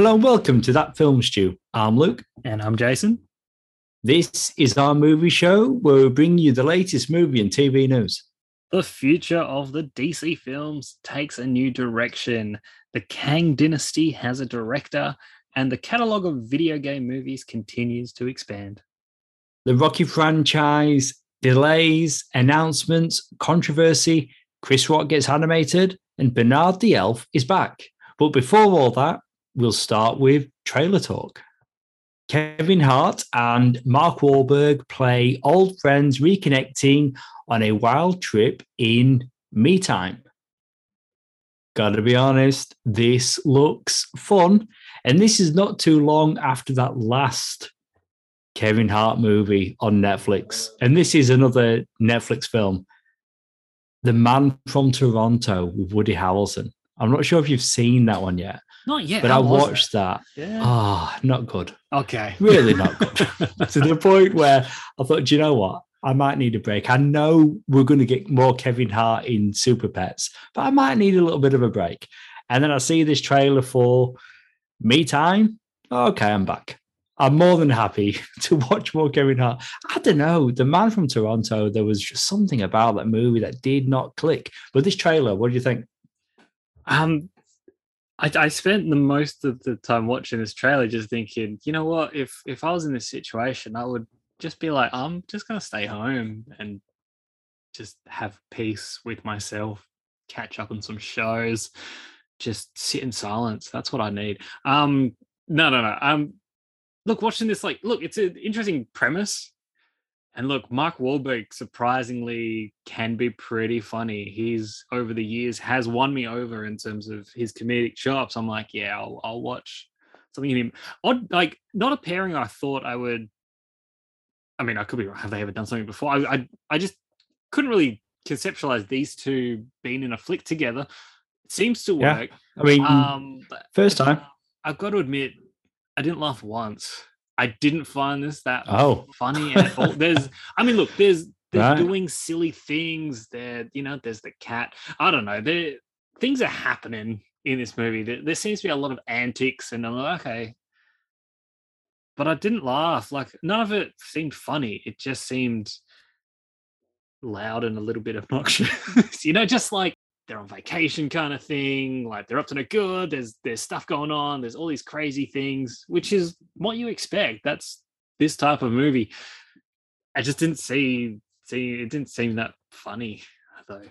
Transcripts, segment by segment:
Hello and welcome to That Film Stew. I'm Luke. And I'm Jason. This is our movie show where we bring you the latest movie and TV news. The future of the DC films takes a new direction. The Kang dynasty has a director, and the catalogue of video game movies continues to expand. The Rocky franchise, delays, announcements, controversy, Chris Rock gets animated, and Bernard the Elf is back. But before all that, we'll start with trailer talk. Kevin Hart and Mark Wahlberg play old friends reconnecting on a wild trip in Me Time. Gotta be honest, this looks fun. And this is not too long after that last Kevin Hart movie on Netflix. And this is another Netflix film The Man from Toronto with Woody Harrelson. I'm not sure if you've seen that one yet. Not yet. But How I was watched that. it? Yeah. Ah, not good. okay. Really not good. to the point where I thought, do you know what? I might need a break. I know we're going to get more Kevin Hart in Super Pets, but I might need a little bit of a break. And then I see this trailer for Me Time. Okay, I'm back. I'm more than happy to watch more Kevin Hart. I don't know. The man from Toronto, there was just something about that movie that did not click. But this trailer, what do you think? Um, I, I spent the most of the time watching this trailer just thinking, you know what? If if I was in this situation, I would just be like, I'm just gonna stay home and just have peace with myself, catch up on some shows, just sit in silence. That's what I need. Um, no, no, no. Um, look, watching this, like, look, it's an interesting premise. And look, Mark Wahlberg surprisingly can be pretty funny. He's over the years has won me over in terms of his comedic chops. I'm like, yeah, I'll, I'll watch something in him. Odd, like not a pairing I thought I would. I mean, I could be wrong. Have they ever done something before? I, I, I just couldn't really conceptualize these two being in a flick together. It seems to work. Yeah. work. I mean, Um, first time. I've got to admit, I didn't laugh once. I didn't find this that Oh. funny at all. There's, I mean, look, there's there's Right. doing silly things. There, you know, there's the cat. I don't know. There, things are happening in this movie. There, there seems to be a lot of antics, and I'm like, okay. But I didn't laugh. Like none of it seemed funny. It just seemed loud and a little bit obnoxious. you know, just like they're on vacation kind of thing. Like they're up to no good. There's there's stuff going on. There's all these crazy things, which is what you expect. That's this type of movie. I just didn't see see it didn't seem that funny though.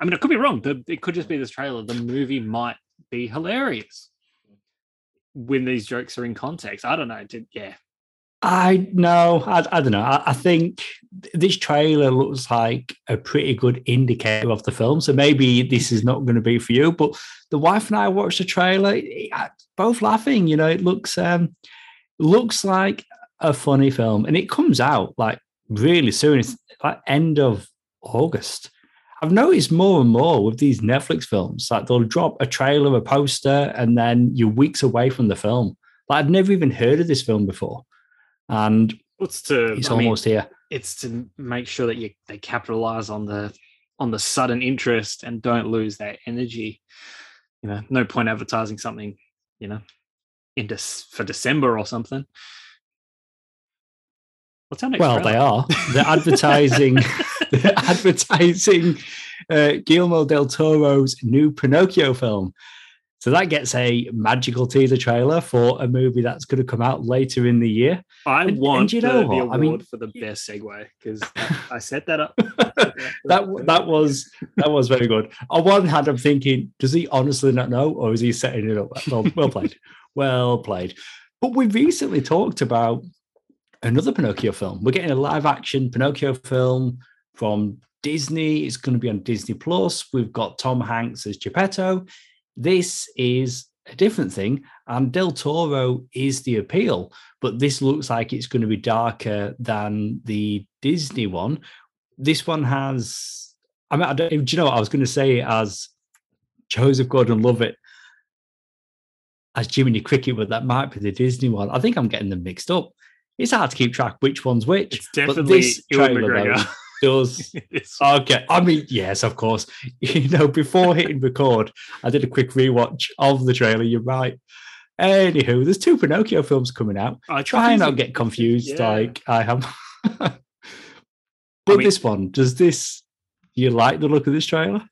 I mean, I could be wrong. The, it could just be this trailer. The movie might be hilarious when these jokes are in context. I don't know. Did, yeah, I no, I, I don't know. I, I think this trailer looks like a pretty good indicator of the film. So maybe this is not going to be for you. But the wife and I watched the trailer, both laughing. You know, it looks um looks like a funny film, and it comes out like really soon. It's like end of August. I've noticed more and more with these Netflix films, like they'll drop a trailer, a poster, and then you're weeks away from the film. Like I've never even heard of this film before and it's to it's I mean, almost here. it's to make sure that you they capitalize on the on the sudden interest and don't lose that energy. You know, no point advertising something, you know, in for December or something. What's our next? Well, they are. They're advertising. they're advertising uh, Guillermo del Toro's new Pinocchio film. So that gets a magical teaser trailer for a movie that's going to come out later in the year. I and- and want you the, know the what? award I mean- for the best segue because I set that up. that that was that was very good. On one hand, I'm thinking, does he honestly not know, or is he setting it up? Well, well played, well played. But we recently talked about another Pinocchio film. We're getting a live action Pinocchio film from Disney. It's going to be on Disney Plus. We've got Tom Hanks as Geppetto. This is a different thing, and Del Toro is the appeal. But this looks like it's going to be darker than the Disney one. This one has. I mean, I don't, do you know what I was going to say? As Joseph Gordon-Levitt as Jiminy Cricket, but that might be the Disney one. I think I'm getting them mixed up. It's hard to keep track which one's which. It's but this trailer, though. does Okay. I mean, yes, of course. You know, before hitting record, I did a quick rewatch of the trailer. You're right. Anywho, there's two Pinocchio films coming out. I Try and not get confused Yeah. like I have. but mean- this one, does this you like the look of this trailer?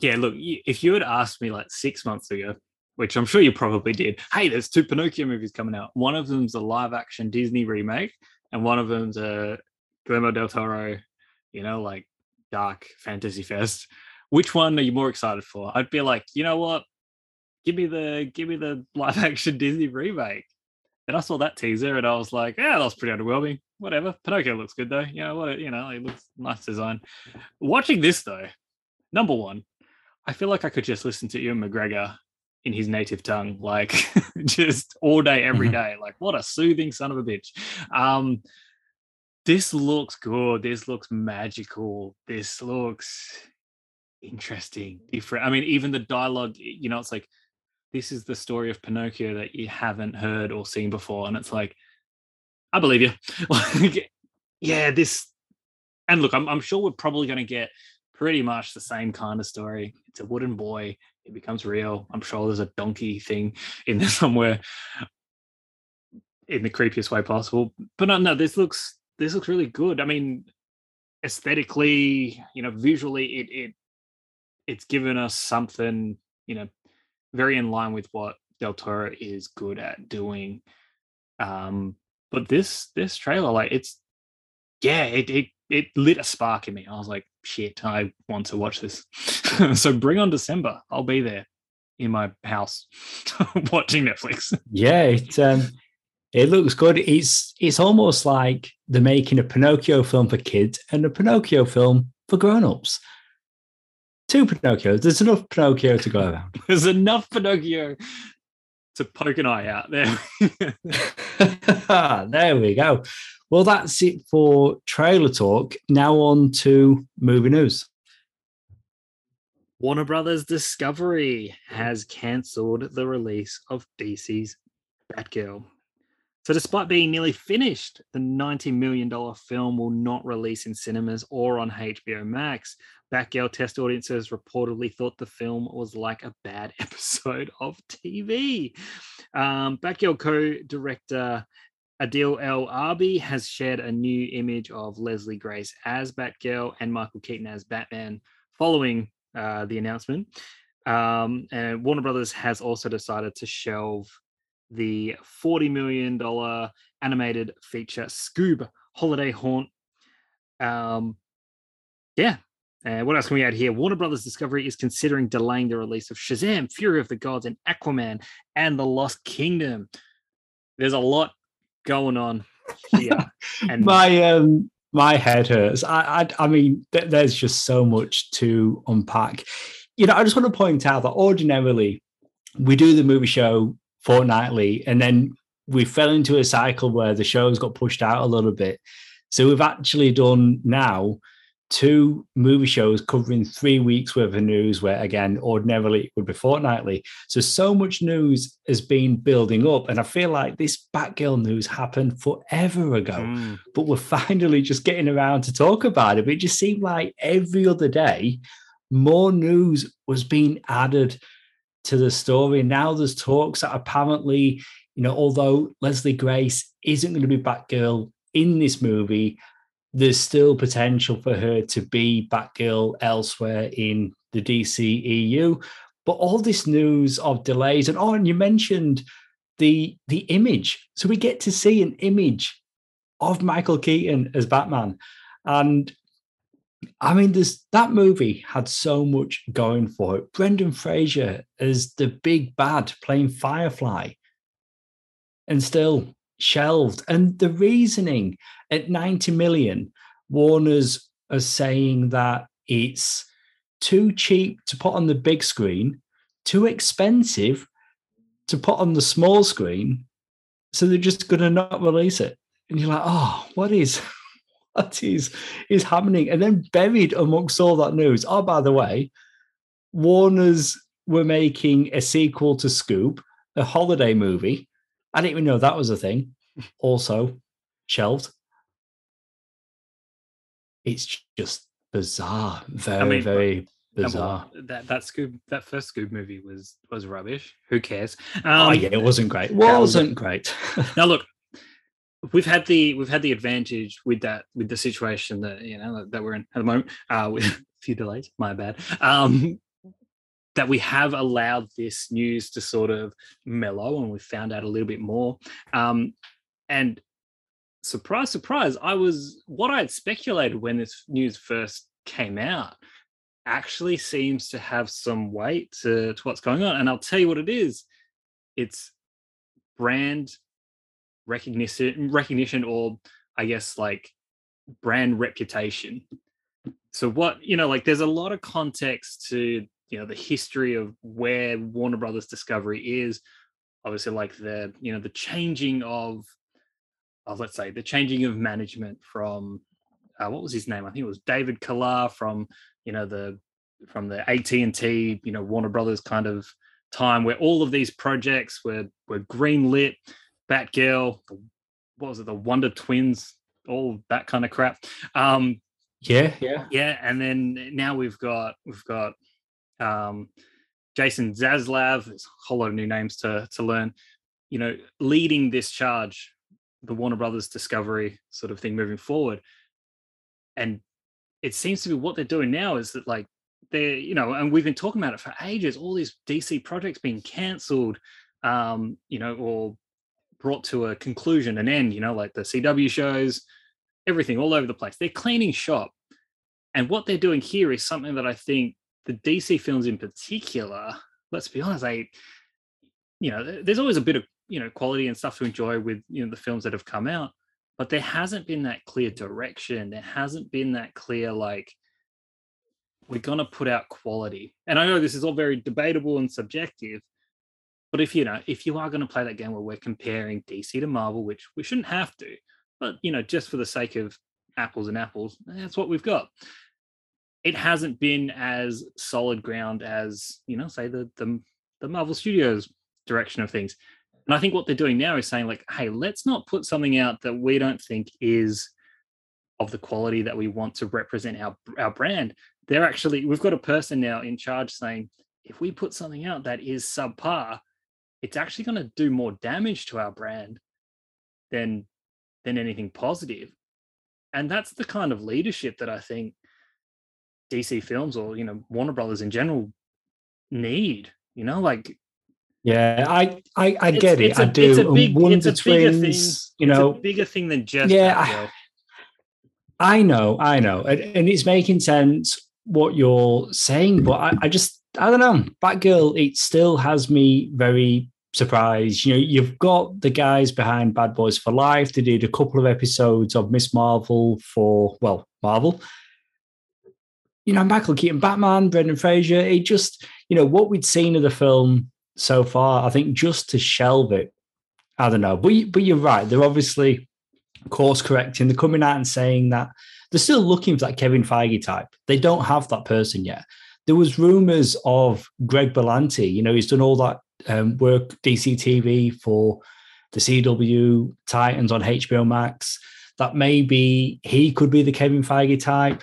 Yeah, look, if you had asked me like six months ago, which I'm sure you probably did, hey, there's two Pinocchio movies coming out. One of them's a live action Disney remake, and one of them's a Guillermo del Toro, you know, like dark fantasy fest. Which one are you more excited for? I'd be like, you know what? Give me the give me the live action Disney remake. And I saw that teaser and I was like, yeah, that was pretty underwhelming. Whatever. Pinocchio looks good though. You know what? You know, it looks nice design. Watching this though, number one, I feel like I could just listen to Ewan McGregor in his native tongue, like just all day, every Mhm. Like, what a soothing son of a bitch. Um, this looks good. This looks magical. This looks interesting, different. I mean, even the dialogue, you know, it's like this is the story of Pinocchio that you haven't heard or seen before. And it's like, I believe you. Like, yeah, this and look, I'm, I'm sure we're probably going to get pretty much the same kind of story. It's a wooden boy. It becomes real. I'm sure there's a donkey thing in there somewhere in the creepiest way possible. But no, no, this looks this looks really good. I mean, aesthetically, you know, visually, it it it's given us something, you know, very in line with what Del Toro is good at doing. Um, but this this trailer, like it's yeah, it it it lit a spark in me. I was like, shit, I want to watch this. so bring on December. I'll be there in my house watching Netflix. Yeah, it um, it looks good. It's it's almost like they're making a Pinocchio film for kids and a Pinocchio film for grown-ups. Two Pinocchios. There's enough Pinocchio to go around. There's enough Pinocchio to poke an eye out there. there we go. Well, that's it for trailer talk. Now on to movie news. Warner Brothers Discovery has cancelled the release of DC's Batgirl. So, despite being nearly finished, the $90 million film will not release in cinemas or on HBO Max. Batgirl test audiences reportedly thought the film was like a bad episode of TV. Um, co director Adil El Arbi has shared a new image of Leslie Grace as Batgirl and Michael Keaton as Batman following uh, the announcement. Um, and Warner Brothers has also decided to shelve the $40 million animated feature Scoob Holiday Haunt. Um, yeah. Uh, what else can we add here? Warner Brothers Discovery is considering delaying the release of Shazam, Fury of the Gods, and Aquaman and the Lost Kingdom. There's a lot going on here. and My um my head hurts. I I, I mean, th- there's just so much to unpack. You know, I just want to point out that ordinarily we do the movie show fortnightly, and then we fell into a cycle where the shows got pushed out a little bit. So we've actually done now two movie shows covering three weeks worth of news, where again, ordinarily it would be fortnightly. So, so much news has been building up. And I feel like this Batgirl news happened forever ago, Mm, but we're finally just getting around to talk about it. But it just seemed like every other day, more news was being added to the story. Now there's talks that apparently, you know, although Leslie Grace isn't going to be Batgirl in this movie, there's still potential for her to be Batgirl elsewhere in the DCEU. But all this news of delays, and oh, and you mentioned the the image. So we get to see an image of Michael Keaton as Batman. And I mean, there's that movie had so much going for it. Brendan Fraser as the big bad playing Firefly, and still shelved. And the reasoning at 90 million, Warner's are saying that it's too cheap to put on the big screen, too expensive to put on the small screen. So they're just going to not release it. And you're like, oh, what is what is is happening? And then buried amongst all that news. Oh, by the way, Warner's were making a sequel to Scoob, a holiday movie. I didn't even know that was a thing. Also shelved. It's just bizarre. Very, mean, very Bizarre. That that Scoob that first Scoob movie was was rubbish. Who cares? oh Um, yeah, it wasn't great. that was- Wasn't great. Now look, we've had the we've had the advantage with that with the situation that you know that, we're in at the moment uh, with a few delays. My bad. Um, that we have allowed this news to sort of mellow, and we found out a little bit more. Um, and surprise, surprise, I was what I had speculated when this news first came out actually seems to have some weight to, to what's going on. And I'll tell you what it is. It's brand recognition recognition or I guess like brand reputation. So what, you know, like there's a lot of context to, you know, the history of where Warner Brothers Discovery is. Obviously, like the, you know, the changing of of let's say the changing of management from uh, what was his name? I think it was David Kilar from, you know, the from the AT&T, you know, Warner Brothers kind of time where all of these projects were were greenlit, Batgirl, what was it, the Wonder Twins, all that kind of crap. Um, yeah, yeah. yeah, and then now we've got we've got um, Jason Zaslav. There's a whole lot of new names to to learn. You know, leading this charge, the Warner Brothers Discovery sort of thing moving forward, and it seems to be what they're doing now is that like they're you know, and we've been talking about it for ages. All these DC projects being cancelled, um, you know, or brought to a conclusion, an end. You know, like the CW shows, everything all over the place. They're cleaning shop. And what they're doing here is something that I think the DC films in particular, let's be honest, they, you know, there's always a bit of, you know, quality and stuff to enjoy with, you know, the films that have come out, but there hasn't been that clear direction. There hasn't been that clear, like, we're going to put out quality. And I know this is all very debatable and subjective, but if, you know, if you are going to play that game where we're comparing DC to Marvel, which we shouldn't have to, but, you know, just for the sake of apples and apples, that's what we've got. It hasn't been as solid ground as you know say the the, the marvel studios direction of things. And i think what they're doing now is saying like hey let's not put something out that we don't think is of the quality that we want to represent our our brand. They're actually we've got a person now in charge saying if we put something out that is subpar it's actually going to do more damage to our brand than than anything positive and that's the kind of leadership that i think DC films or you know Warner Brothers in general need. You know, like Yeah, I I, I It's- get it. it's I a- do. it's a big- Wonder it's a bigger thing. You know, it's a bigger thing than just Yeah, I-. I know, I know, and, and it's making sense what you're saying, but I, I just I don't know. Batgirl, it still has me very surprised. You know, you've got the guys behind Bad Boys for Life. They did a couple of episodes of Miss Marvel for well, Marvel. You know, Michael Keaton, Batman, Brendan Fraser. It just, you know, what we'd seen of the film so far, I think just to shelve it, I don't know. But you- but you're right. They're obviously course correcting. They're coming out and saying that they're still looking for that Kevin Feige type. They don't have that person yet. There was rumors of Greg Berlanti. You know, he's done all that um, work DC TV for the CW Titans on HBO Max. That maybe he could be the Kevin Feige type,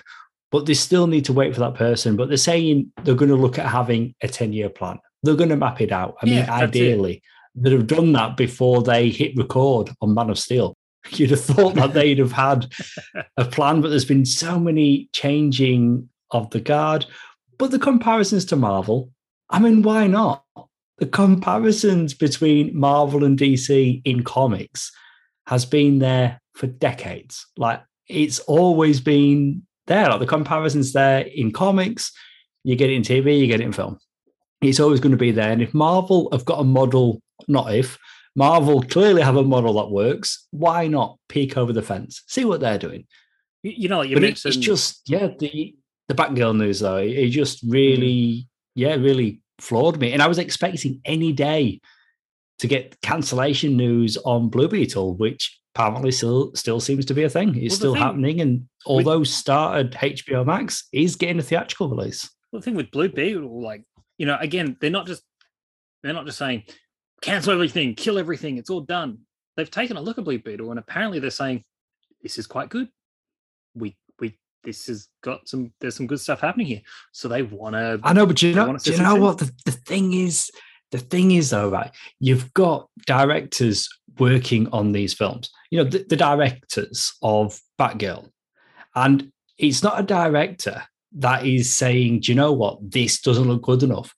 but they still need to wait for that person. But they're saying they're going to look at having a 10 year plan. They're going to map it out. I mean, Yeah, ideally, they'd have done that before they hit record on Man of Steel. You'd have thought that they'd have had a plan, but there's been so many changing of the guard. But the comparisons to Marvel, I mean, why not? The comparisons between Marvel and DC in comics has been there for decades. Like it's always been there. Like the comparisons there in comics, you get it in TV, you get it in film. It's always going to be there. And if Marvel have got a model, not if, Marvel clearly have a model that works, why not peek over the fence? See what they're doing. You, know, you but it's just, yeah, the the Batgirl news though, it, it just really, mm. yeah, really floored me. And I was expecting any day to get cancellation news on Blue Beetle, which apparently still still seems to be a thing. It's the still thing- happening. And although started HBO Max, is getting a theatrical release. the thing with Blue Beetle, like you know, again, they're not just they're not just saying cancel everything, kill everything, it's all done. They've taken a look at Blue Beetle, and apparently they're saying this is quite good. We this has got some there's some good stuff happening here. So they want to. I know, but you know? Do you know what the, the thing is? The thing is, though, right? You've got directors working on these films. You know, the, the directors of Batgirl, and it's not a director that is saying, "Do you know what? This doesn't look good enough."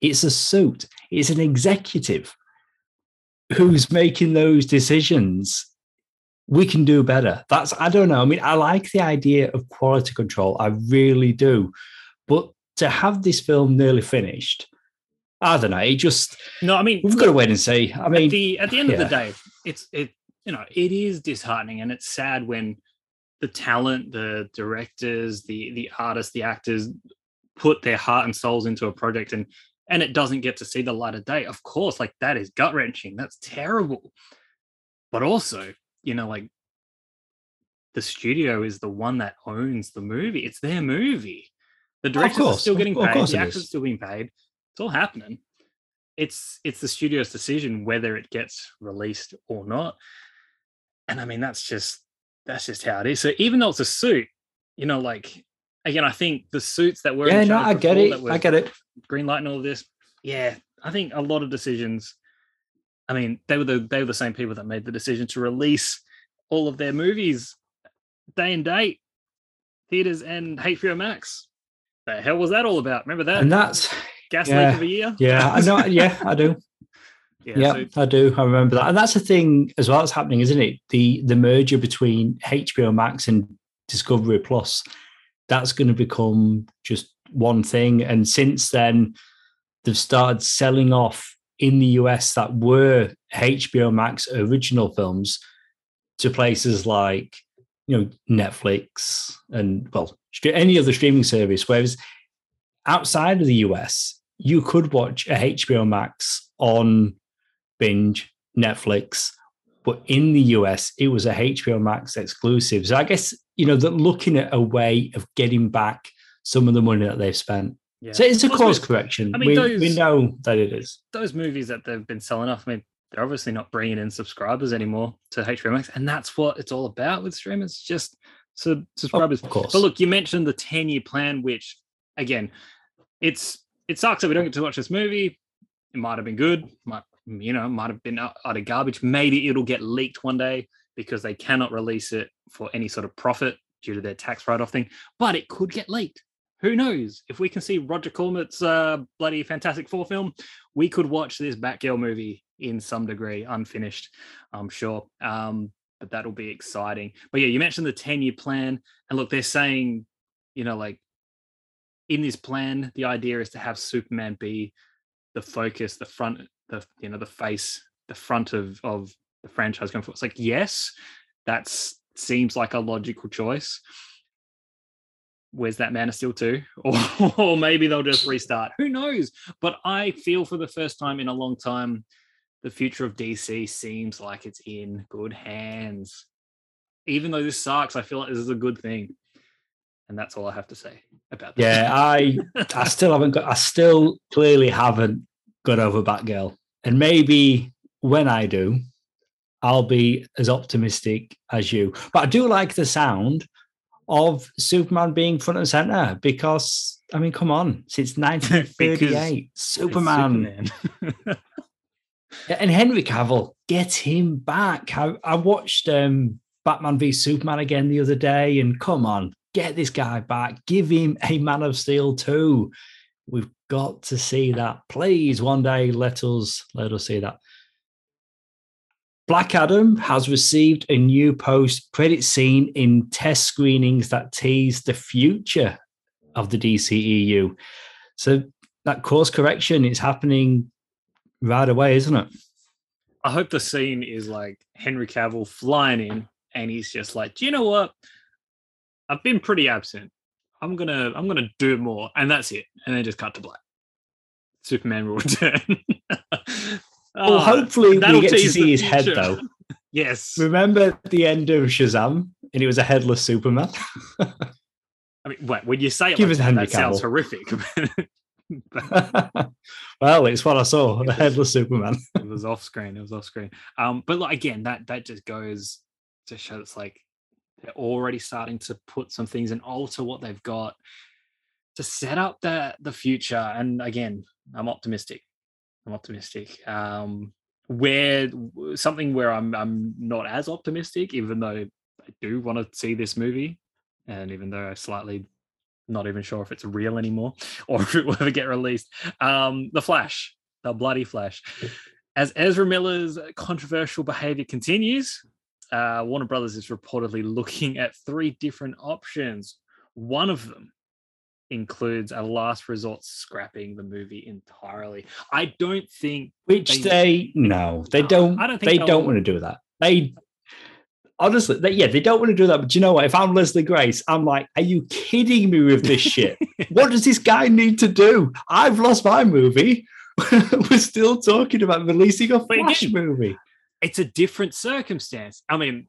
It's a suit. It's an executive who's making those decisions. We can do better. That's I don't know. I mean, I like the idea of quality control. I really do. But to have this film nearly finished, I don't know. It just No, I mean we've got to wait and see. I mean, at the at the end of the day, it's it you know it is disheartening and it's sad when the talent, the directors, the the artists, the actors put their heart and souls into a project and and it doesn't get to see the light of day. Of course, like that is gut wrenching. That's terrible. But also, you know, like the studio is the one that owns the movie. It's their movie. The oh, directors are course, still getting paid. The actors is. are still being paid. It's all happening. It's it's the studio's decision whether it gets released or not. And I mean, that's just that's just how it is. So even though it's a suit, you know, like again, I think the suits that were yeah, no, I get it. I get it. green light and all of this. Yeah, I think a lot of decisions. I mean, they were the they were the same people that made the decision to release all of their movies day and date, theaters and HBO Max. The hell was that all about? Remember that? And that's Gas yeah, leak of a year. yeah, I know. Yeah, I do. yeah. Yeah, so- I do. I remember that, and that's the thing as well. That's happening, isn't it? The the merger between HBO Max and Discovery Plus. That's going to become just one thing, and since then, they've started selling off in the US that were HBO Max original films to places like you know Netflix and well any other streaming service. Whereas outside of the US, you could watch a HBO Max on binge Netflix, but in the US, it was a HBO Max exclusive. So I guess you know that looking at a way of getting back some of the money that they've spent. Yeah. So it's a Plus, course with correction. I mean, we, those- we know that it is. those movies that they've been selling off. I mean, they're obviously not bringing in subscribers anymore to HBO Max, and that's what it's all about with streamers. Just sub- subscribers. Of course. But look, you mentioned the 10 year plan, which again, it's it sucks that we don't get to watch this movie. It might have been good, might you know, might have been out of garbage. Maybe it'll get leaked one day because they cannot release it for any sort of profit due to their tax write-off thing. But it could get leaked. Who knows? If we can see Roger Corman's uh, bloody Fantastic Four film, we could watch this Batgirl movie in some degree, unfinished, I'm sure. Um, but that'll be exciting. But yeah, you mentioned the 10 year plan. And look, they're saying, you know, like in this plan, the idea is to have Superman be the focus, the front, the you know, the face, the front of of the franchise going forward. It's like, yes, that's seems like a logical choice. Where's that Man of Steel 2? Or, or maybe they'll just restart. Who knows? But I feel for the first time in a long time, the future of DC seems like it's in good hands. Even though this sucks, I feel like this is a good thing. And that's all I have to say about that. Yeah, I I still haven't got I still clearly haven't got over Batgirl. And maybe when I do, I'll be as optimistic as you. But I do like the sound of Superman being front and center because I mean, come on, since 1938, Superman. Superman. And Henry Cavill, get him back. I, I watched um, Batman v Superman again the other day, and come on, get this guy back. Give him a Man of Steel too. We've got to see that. Please, one day, let us let us see that. Black Adam has received a new post-credit scene in test screenings that tease the future of the DCEU. So that course correction is happening right away, isn't it? I hope the scene is like Henry Cavill flying in and he's just like, do you know what? I've been pretty absent. I'm gonna I'm gonna do more. And that's it. And then just cut to black. Superman will return. Well, Oh, hopefully we get to see his head though. yes. Remember the end of Shazam, and it was a headless Superman. I mean, when you say it Give like that, sounds horrific. Well, it's what I saw. The headless Superman. it was off screen. It was off screen. Um, but like again, that that just goes to show it's like they're already starting to put some things and alter what they've got to set up the the future. And again, I'm optimistic. I'm optimistic. Um, where something where I'm I'm not as optimistic, even though I do want to see this movie, and even though I'm slightly not even sure if it's real anymore or if it will ever get released. Um, the Flash, the bloody Flash. As Ezra Miller's controversial behavior continues, uh, Warner Brothers is reportedly looking at three different options. One of them includes a last resort scrapping the movie entirely. I don't think which they, they no, they don't. I don't think they don't want to do that. They honestly, they, yeah, they don't want to do that. But you know what? If I'm Leslie Grace, I'm like, are you kidding me with this shit? what does this guy need to do? I've lost my movie. We're still talking about releasing a Flash again, movie. It's a different circumstance. I mean,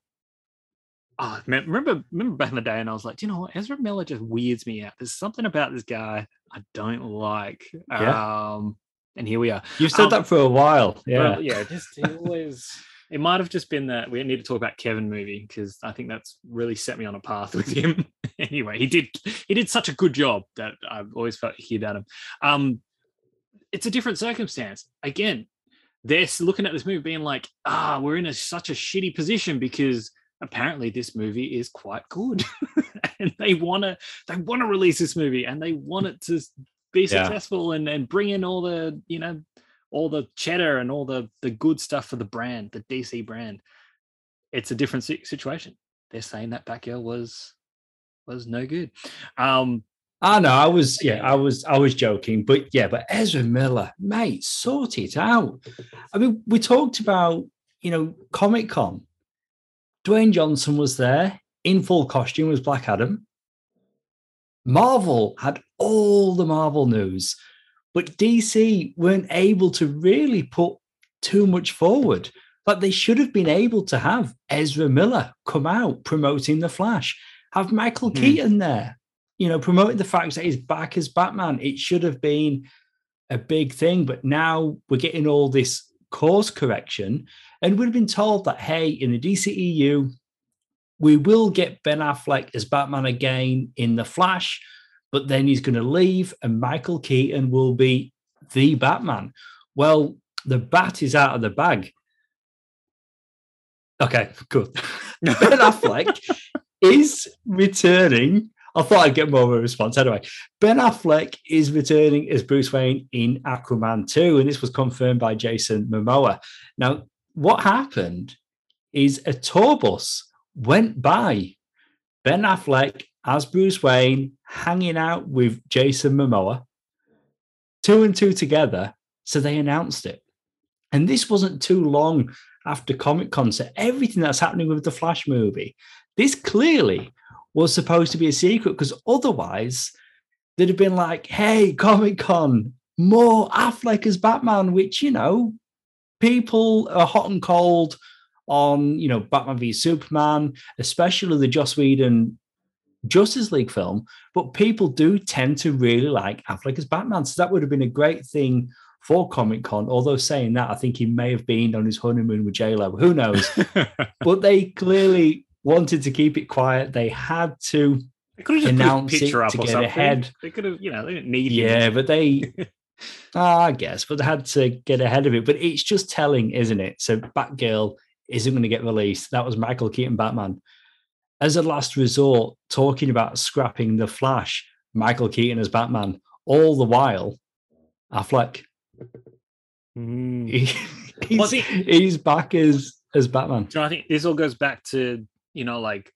oh, man, remember remember back in the day, and I was like, you know what? Ezra Miller just weirds me out. There's something about this guy I don't like. Yeah. Um, and here we are. You've said um, that for a while. Yeah. Well, yeah. Just he always. It might have just been that we need to talk about Kevin movie because I think that's really set me on a path with him. anyway, he did he did such a good job that I've always felt he about him. Um, it's a different circumstance. Again, they're looking at this movie being like, ah, we're in a, such a shitty position because apparently this movie is quite good. And they want to they want to release this movie and they want it to be yeah. successful and and bring in all the you know all the cheddar and all the the good stuff for the brand the dc brand. It's a different situation. They're saying that Batgirl was was no good. Um I know I was yeah I was I was joking but yeah but Ezra Miller mate sort it out. I mean we talked about you know Comic Con Dwayne Johnson was there in full costume as Black Adam. Marvel had all the Marvel news, but DC weren't able to really put too much forward. But they should have been able to have Ezra Miller come out promoting The Flash, have Michael mm. Keaton there, you know, promoting the fact that he's back as Batman. It should have been a big thing, but now we're getting all this course correction. And we've been told that, hey, in the DCEU, we will get Ben Affleck as Batman again in The Flash, but then he's going to leave and Michael Keaton will be the Batman. Well, the bat is out of the bag. Okay, good. ben Affleck is returning I thought I'd get more of a response. Anyway, Ben Affleck is returning as Bruce Wayne in Aquaman 2, and this was confirmed by Jason Momoa. Now, what happened is a tour bus went by Ben Affleck as Bruce Wayne hanging out with Jason Momoa, two and two together. So they announced it. And this wasn't too long after Comic Con. So everything that's happening with the Flash movie, this clearly was supposed to be a secret because otherwise they'd have been like, hey, Comic Con, more Affleck as Batman, which, you know, people are hot and cold on, you know, Batman v Superman, especially the Joss Whedon Justice League film. But people do tend to really like Affleck as Batman. So that would have been a great thing for Comic Con. Although saying that, I think he may have been on his honeymoon with J Lo. Who knows? but they clearly wanted to keep it quiet. They had to announce it to get something. ahead. They could have, you know, they didn't need. It. Yeah, but they. oh, I guess, but they had to get ahead of it. But it's just telling, isn't it? So Batgirl isn't going to get released. That was Michael Keaton Batman. As a last resort, talking about scrapping the Flash, Michael Keaton as Batman, all the while, Affleck. Mm. He, he's, he, he's back as as Batman. You know, I think this all goes back to you know, like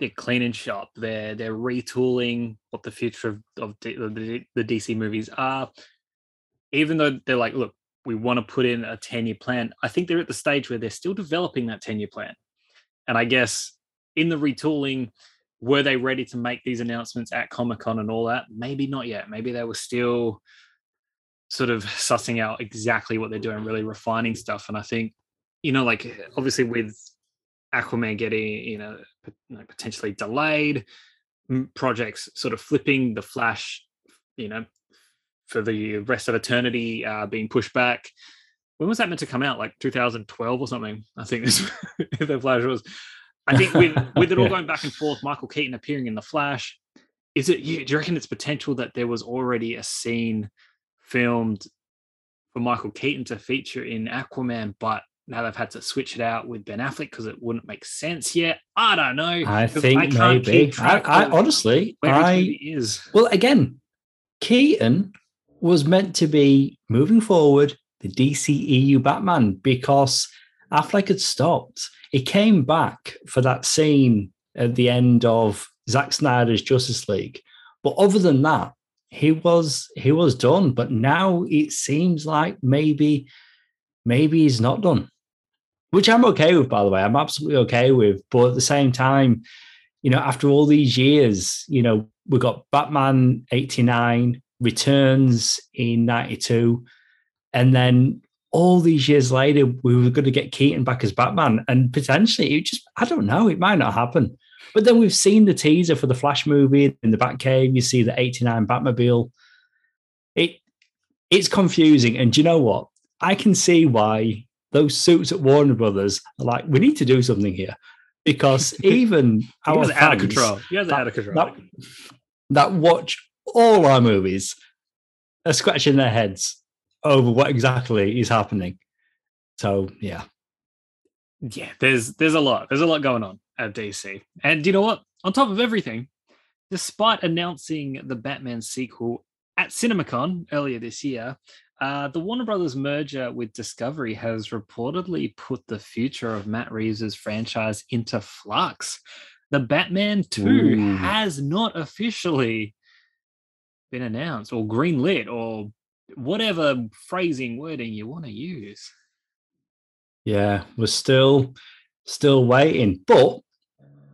they're cleaning shop. They're they're retooling what the future of, of the, the DC movies are. Even though they're like, look, we want to put in a 10 year plan. I think they're at the stage where they're still developing that 10 year plan. And I guess in the retooling, were they ready to make these announcements at Comic Con and all that? Maybe not yet. Maybe they were still sort of sussing out exactly what they're doing, really refining stuff. And I think, you know, like obviously with Aquaman getting you know potentially delayed, projects sort of flipping, the Flash, you know, for the rest of eternity uh, being pushed back. When was that meant to come out? Like 2012 or something? I think this the Flash was. I think with with it all Yeah. going back and forth, Michael Keaton appearing in the Flash, is it? you- Do you reckon it's potential that there was already a scene filmed for Michael Keaton to feature in Aquaman, but now they've had to switch it out with Ben Affleck because it wouldn't make sense yet? I don't know. I think can't maybe. I, I honestly, I is. well again, Keaton was meant to be moving forward the DCEU Batman because Affleck had stopped. He came back for that scene at the end of Zack Snyder's Justice League, but other than that, he was he was done. But now it seems like maybe maybe he's not done, which I'm okay with. By the way, I'm absolutely okay with. But at the same time, you know, after all these years, you know, we got Batman 89, Returns in 92, and then all these years later, we were going to get Keaton back as Batman, and potentially it just, I don't know, it might not happen. But then we've seen the teaser for the Flash movie in the Batcave. You see the 89 Batmobile. It it's confusing. And do you know what? I can see why those suits at Warner Brothers are like, we need to do something here. Because even our guys out of control. You guys that- out of control. that, that watch all our movies are scratching their heads over what exactly is happening. So yeah. yeah, there's there's a lot. There's a lot going on at DC. And you know what? On top of everything, despite announcing the Batman sequel at CinemaCon earlier this year, uh, the Warner Brothers merger with Discovery has reportedly put the future of Matt Reeves' franchise into flux. The Batman 2 Ooh. has not officially been announced or greenlit or whatever phrasing wording you want to use. Yeah, we're still still waiting. But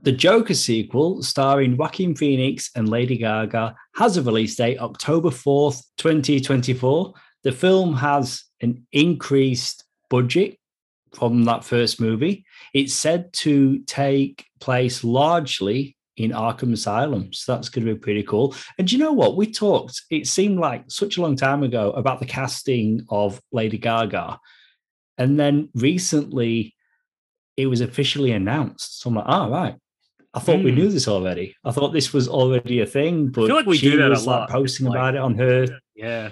the Joker sequel, starring Joaquin Phoenix and Lady Gaga, has a release date October 4th, 2024. The film has an increased budget from that first movie. It's said to take place largely in Arkham Asylum. So that's going to be pretty cool. And do you know what? We talked, it seemed like such a long time ago about the casting of Lady Gaga. And then recently it was officially announced. So I'm like, oh, right. I thought we Hmm. knew this already. I thought this was already a thing, but I feel like we she do that a was lot. like posting like- about it on her. Yeah.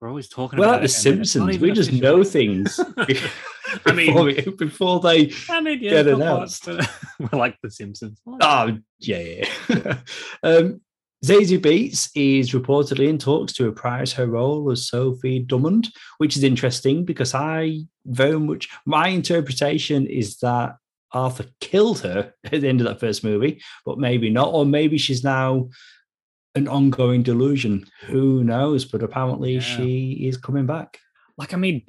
We're always talking Well, about like the it, and then it's not Simpsons, we just know things I mean, before, before they. I mean, yeah, get announced. we're like the Simpsons. Oh, yeah, yeah. yeah. um, Zazie Beetz is reportedly in talks to reprise her role as Sophie Drummond, which is interesting because I very much my interpretation is that Arthur killed her at the end of that first movie, but maybe not, or maybe she's now an ongoing delusion. Who knows? But apparently Yeah. she is coming back. like, I mean,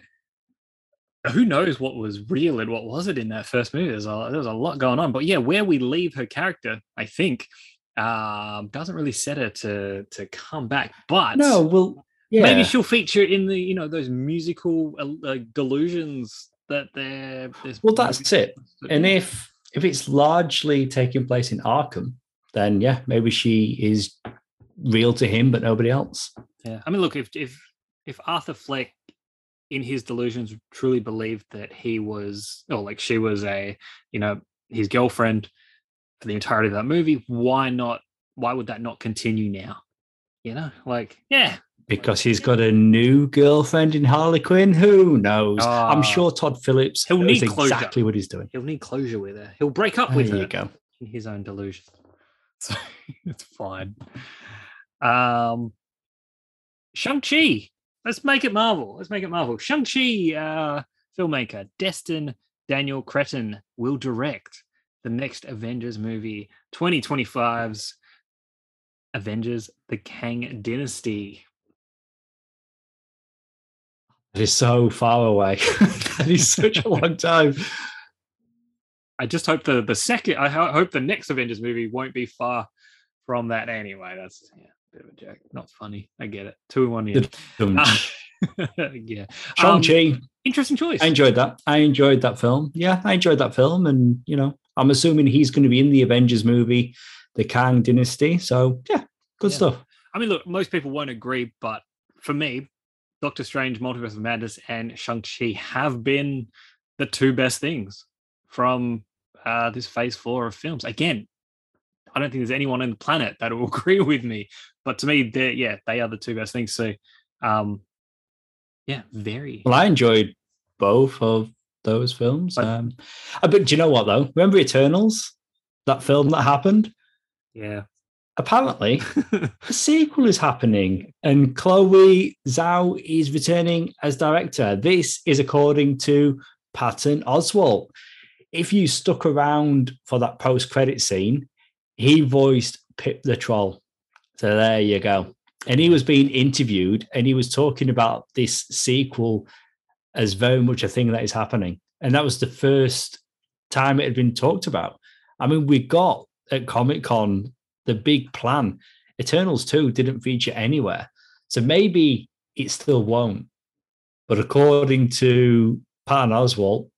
who knows what was real and what wasn't in that first movie? There's a there's a lot going on, but yeah, where we leave her character, I think, um, doesn't really set her to to come back. But No, well, yeah. maybe she'll feature in the you know those musical uh, delusions that they're. there's well, that's it. And if if it's largely taking place in Arkham, then yeah, maybe she is real to him, but nobody else. Yeah, I mean, look, if if if Arthur Fleck, in his delusions, truly believed that he was, or like she was a, you know, his girlfriend for the entirety of that movie, why not? Why would that not continue now? You know, like, yeah, Because he's got a new girlfriend in Harley Quinn. Who knows? I'm Ah. sure Todd Phillips He'll knows need closure. exactly what he's doing. he'll need closure with her. He'll break up There with you her go. in his own delusion. So it's fine. Um, Shang Chi. Let's make it Marvel. Let's make it Marvel. Shang Chi uh, filmmaker Destin Daniel Cretton will direct the next Avengers movie, 2025's Avengers: The Kang Dynasty. That is so far away. that is such a long time. I just hope the the second. I ho- hope the next Avengers movie won't be far from that. Anyway, that's yeah, bit of a joke. Not funny. I get it. Two in one year. Um, yeah. Um, Shang-Chi. interesting choice. I enjoyed that. I enjoyed that film. Yeah, I enjoyed that film. And, you know, I'm assuming he's going to be in the Avengers movie, The Kang Dynasty. So, yeah, good Yeah. stuff. I mean, look, most people won't agree, but for me, Doctor Strange, Multiverse of Madness, and Shang Chi have been the two best things from uh, this Phase Four of films. Again, I don't think there's anyone on the planet that will agree with me, but to me, they yeah, they are the two best things. So, um, yeah, very. Well, I enjoyed both of those films. But- um, uh, but do you know what though? Remember Eternals, that film that happened? Yeah. Apparently, a sequel is happening, and Chloe Zhao is returning as director. This is according to Patton Oswalt. If you stuck around for that post-credit scene, he voiced Pip the Troll. So there you go. And he was being interviewed, and he was talking about this sequel as very much a thing that is happening. And that was the first time it had been talked about. I mean, we got at Comic Con the big plan. Eternals 2 didn't feature anywhere. So maybe it still won't. But according to Patton Oswalt,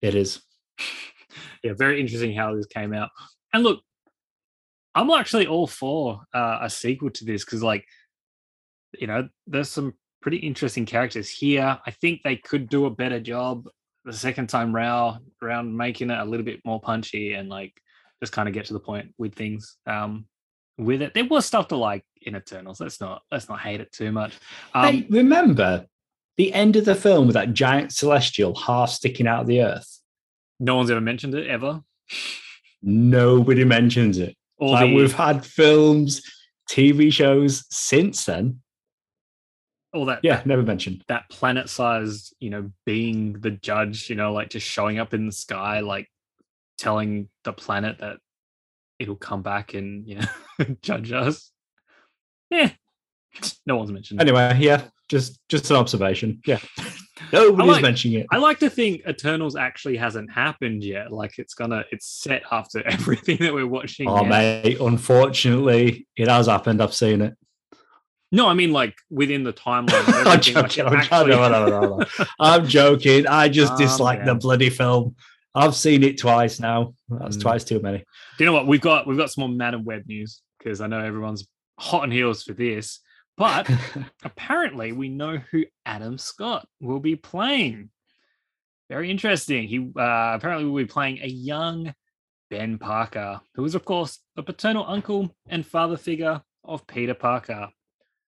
it is. yeah, very interesting how this came out. And look, I'm actually all for uh, a sequel to this because, like, you know, there's some pretty interesting characters here. I think they could do a better job the second time round, round making it a little bit more punchy and like just kind of get to the point with things. Um, with it, there was stuff to like in Eternals. Let's not let's not hate it too much. Um, hey, remember the end of the film with that giant celestial half sticking out of the earth? no one's ever mentioned it ever. Nobody mentions it. Or Like, the- we've had films, TV shows since then. All that Yeah, never mentioned. that planet sized, you know, being the judge, you know, like just showing up in the sky, like telling the planet that it'll come back and, you know, judge us. Yeah. No one's mentioned. Anyway, yeah, just just an observation. Yeah. Nobody's like- mentioning it. I like to think Eternals actually hasn't happened yet. Like it's gonna, it's set after everything that we're watching. Oh, now. mate, unfortunately, it has happened. I've seen it. No, I mean like within the timeline. I'm everything, like, joking. I'm, actually- joking. No, no, no. I'm joking. I just Oh, dislike the bloody film. I've seen it twice now. That's Mm. twice too many. Do you know what we've got? We've got some more Madame Web news because I know everyone's hot on heels for this. But apparently, we know who Adam Scott will be playing. Very interesting. He uh, apparently will be playing a young Ben Parker, who is, of course, the paternal uncle and father figure of Peter Parker.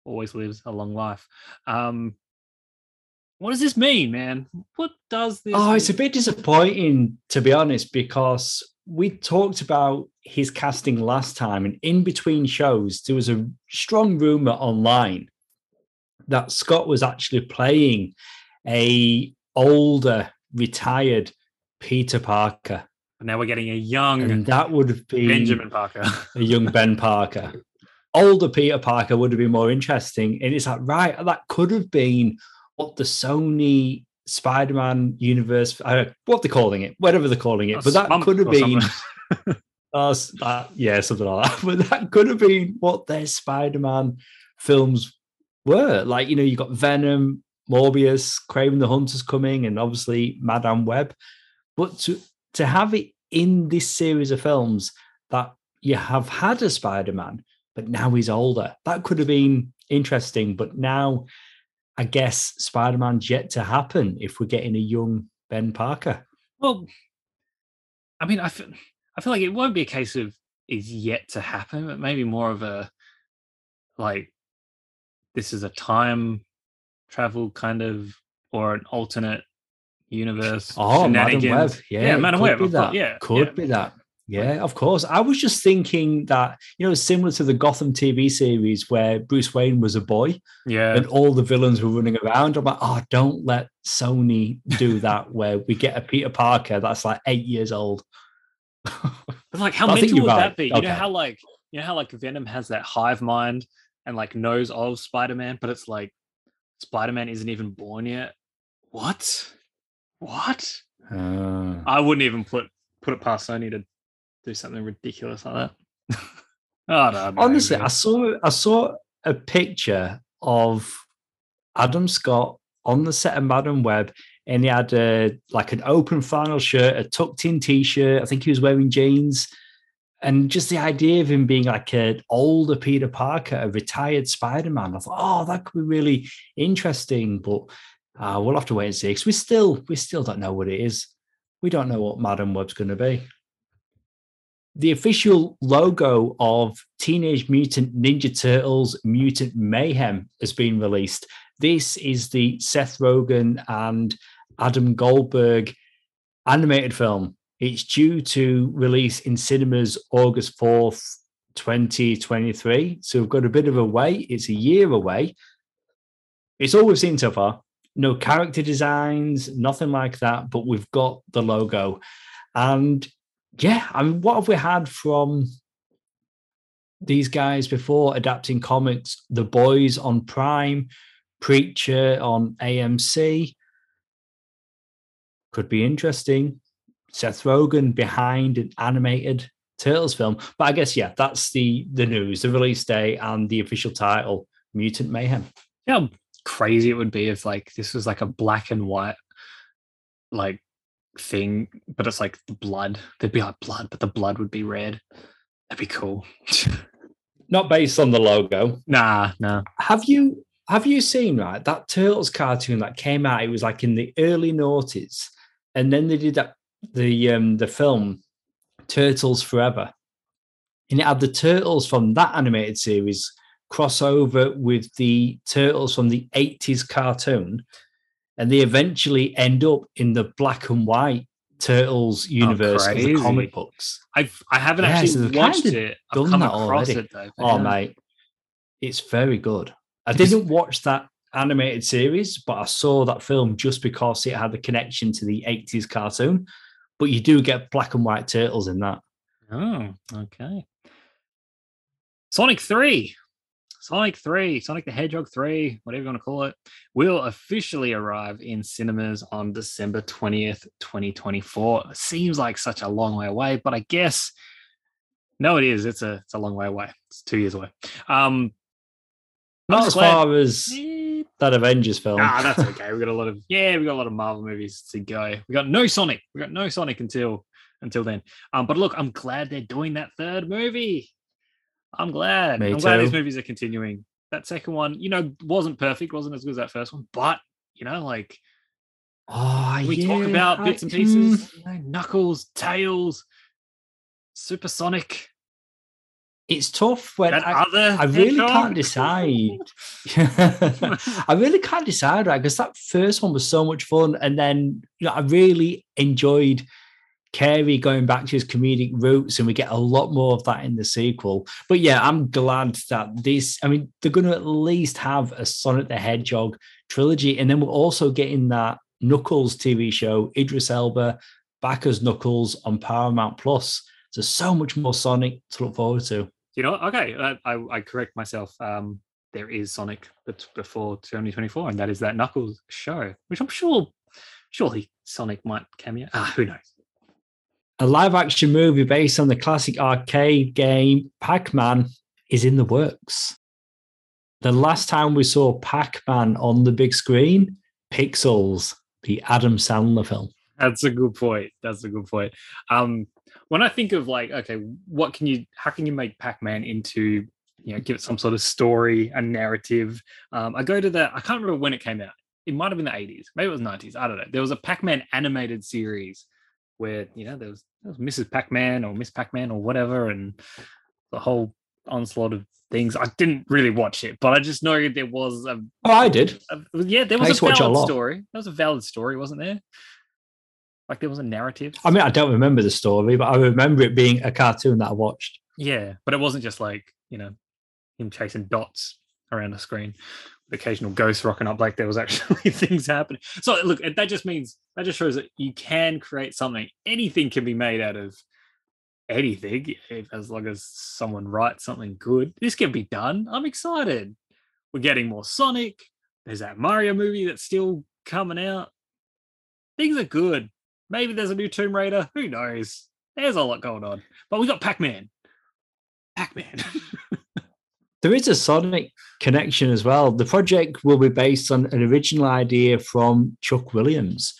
Always lives a long life. Um, what does this mean, man? What does this? oh, it's a bit disappointing, to be honest, because we talked about his casting last time, and in between shows, there was a strong rumor online that Scott was actually playing a older, retired Peter Parker. But now we're getting a young And that would have been Benjamin Parker. a young Ben Parker. Older Peter Parker would have been more interesting. And it's like, right, that could have been what the Sony Spider Man universe, uh, what they're calling it, whatever they're calling it. But that could have been, uh, that, yeah, something like that. But that could have been what their Spider Man films were. Like, you know, you got Venom, Morbius, Kraven the Hunter's coming, and obviously Madame Web. But to, to have it in this series of films that you have had a Spider Man, but now he's older, that could have been interesting. But now, I guess Spider Man's yet to happen if we're getting a young Ben Parker. Well, I mean, I feel, I feel like it won't be a case of is yet to happen, but maybe more of a like this is a time travel kind of or an alternate universe. Oh, Madame. Web. Yeah, yeah, Madame could Web. be that. Yeah, Could yeah. be that. Yeah, of course. I was just thinking that, you know, similar to the Gotham TV series where Bruce Wayne was a boy Yeah, and all the villains were running around. I'm like, oh, don't let Sony do that where we get a Peter Parker that's like eight years old. But like, how mental would right. that be? You know how like you know how like Venom has that hive mind and like knows of Spider Man, but it's like Spider Man isn't even born yet. What? What? Uh, I wouldn't even put put it past Sony to do something ridiculous like that. oh no! honestly, I saw I saw a picture of Adam Scott on the set of Madame Web, and he had a like an open flannel shirt, a tucked in t-shirt. I think he was wearing jeans, and just the idea of him being like an older Peter Parker, a retired Spider-Man. I thought, oh, that could be really interesting, but uh, we'll have to wait and see because we still we still don't know what it is. We don't know what Madame Web's going to be. The official logo of Teenage Mutant Ninja Turtles Mutant Mayhem has been released. This is the Seth Rogen and Adam Goldberg animated film. It's due to release in cinemas August 4th, 2023. So we've got a bit of a wait. It's a year away. It's all we've seen so far. No character designs, nothing like that, but we've got the logo. And yeah, I mean, what have we had from these guys before adapting comics? The Boys on Prime, Preacher on AMC. Could be interesting. Seth Rogen behind an animated Turtles film. But I guess yeah, that's the the news, the release day and the official title, Mutant Mayhem. Yeah, crazy it would be if like this was like a black and white like thing, but it's like the blood. There'd be like blood, but the blood would be red. That'd be cool. Not based on the logo. Nah, nah. Have you have you seen right that Turtles cartoon that came out? It was like in the early noughties, and then they did that the um the film Turtles Forever, and it had the turtles from that animated series crossover with the turtles from the 80s cartoon and they eventually end up in the black and white turtles Oh, universe of the comic books I've I haven't Yeah, actually they've watched kinda it. I've done come that already. it though. oh yeah. mate it's very good i didn't watch that animated series but i saw that film just because it had the connection to the 80s cartoon but you do get black and white turtles in that Oh, okay. Sonic 3. Sonic 3, Sonic the Hedgehog 3, whatever you want to call it, will officially arrive in cinemas on December 20th, 2024. It Seems like such a long way away, but I guess no, it is. It's a it's a long way away. It's two years away. Um not as glad- far as Eh, that avengers film Ah, that's okay. We got a lot of yeah, we got a lot of Marvel movies to go. We got no Sonic. We got no Sonic until until then. Um, but look, I'm glad they're doing that third movie. I'm glad. Me I'm glad these movies are continuing. That second one, you know, wasn't perfect, wasn't as good as that first one, but you know, like oh we talk yeah, about I- bits and mm, pieces, you know, Knuckles, Tails, Supersonic, it's tough when I, other. I really hedgehog. can't decide. I really can't decide, right? Because that first one was so much fun, and then you know, I really enjoyed Carrey going back to his comedic roots, and we get a lot more of that in the sequel. But yeah, I'm glad that this. I mean, they're going to at least have a Sonic the Hedgehog trilogy, and then we're also getting that Knuckles TV show, Idris Elba back as Knuckles on Paramount Plus. So so much more Sonic to look forward to. you know, okay, I, I, correct myself. Um, there is Sonic before 2024, and that is that Knuckles show, which I'm sure, surely Sonic might cameo. Ah, who knows? A live action movie based on the classic arcade game Pac Man is in the works. The last time we saw Pac Man on the big screen, Pixels, the Adam Sandler film. That's a good point. That's a good point. Um, when I think of like, okay, what can you, how can you make Pac-Man into, you know, give it some sort of story, a narrative? Um, I go to the, I can't remember when it came out. It might have been the 80s, maybe it was 90s. I don't know. There was a Pac-Man animated series where you know there was, there was Mrs. Pac-Man or Miss Pac-Man or whatever, and the whole onslaught of things. I didn't really watch it, but I just know there was a, Oh, I did. a- yeah, there was a a valid lot. story. There was a valid story, wasn't there? Like there was a narrative. I mean, I don't remember the story, but I remember it being a cartoon that I watched. Yeah, but it wasn't just like you know him chasing dots around the screen, occasional ghosts rocking up. Like there was actually things happening. So look, that just means that just shows that you can create something. Anything can be made out of anything, if, as long as someone writes something good. This can be done. I'm excited. We're getting more Sonic. There's that Mario movie that's still coming out. Things are good. Maybe there's a new Tomb Raider. Who knows? There's a lot going on. But we got Pac-Man. Pac Man. There is a Sonic connection as well. The project will be based on an original idea from Chuck Williams,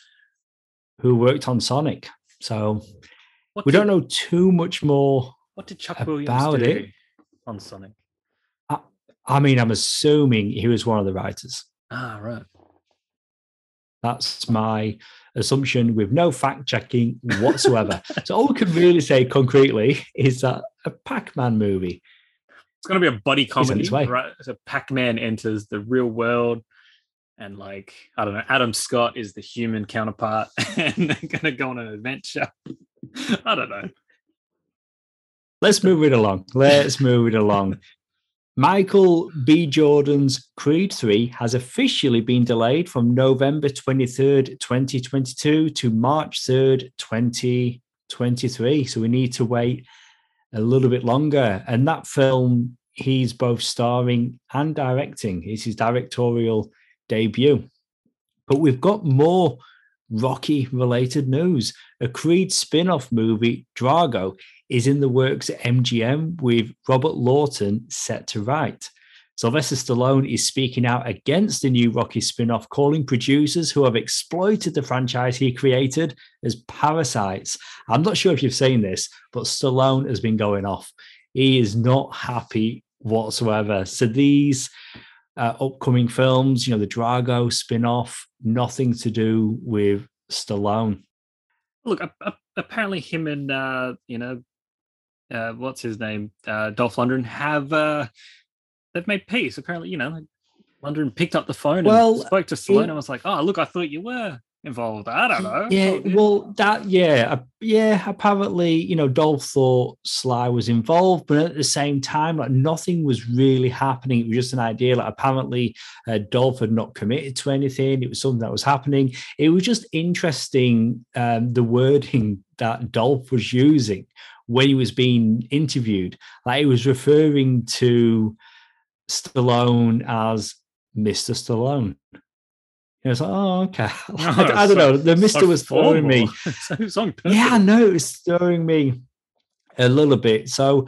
who worked on Sonic. So what we did, don't know too much more. What did Chuck Williams do it. on Sonic? I mean, I'm assuming he was one of the writers. Ah, right. That's my assumption with no fact checking whatsoever. so all we can really say concretely is that a Pac-Man movie. It's going to be a buddy comedy, right? So Pac-Man enters the real world, and like I don't know, Adam Scott is the human counterpart, and they're going to go on an adventure. I don't know. Let's move it along. Let's move it along. Michael B. Jordan's Creed 3 has officially been delayed from November 23rd, 2022 to March 3rd, 2023. So we need to wait a little bit longer. And that film, he's both starring and directing. It's his directorial debut. But we've got more Rocky related news. A Creed spin off movie, Drago, is in the works at MGM with Robert Lawton set to write. Sylvester Stallone is speaking out against the new Rocky spin off, calling producers who have exploited the franchise he created as parasites. I'm not sure if you've seen this, but Stallone has been going off. He is not happy whatsoever. So these uh, upcoming films, you know, the Drago spin off, nothing to do with Stallone. Look, apparently him and uh, you know, uh, what's his name, uh, Dolph Lundgren have uh, they've made peace. Apparently, you know, Lundgren picked up the phone Well, and spoke to it- and was like, "Oh, look, I thought you were involved. I don't know." Yeah, Oh, well, that yeah, uh, yeah. Apparently, you know, Dolph thought Sly was involved, but at the same time, like nothing was really happening. It was just an idea. Like apparently, uh, Dolph had not committed to anything. It was something that was happening. It was just interesting um, the wording that Dolph was using when he was being interviewed. Like he was referring to Stallone as Mister Stallone. It was like, oh, okay. I, I don't know. The Mister so was throwing me. so, so Yeah, know it was throwing me a little bit. So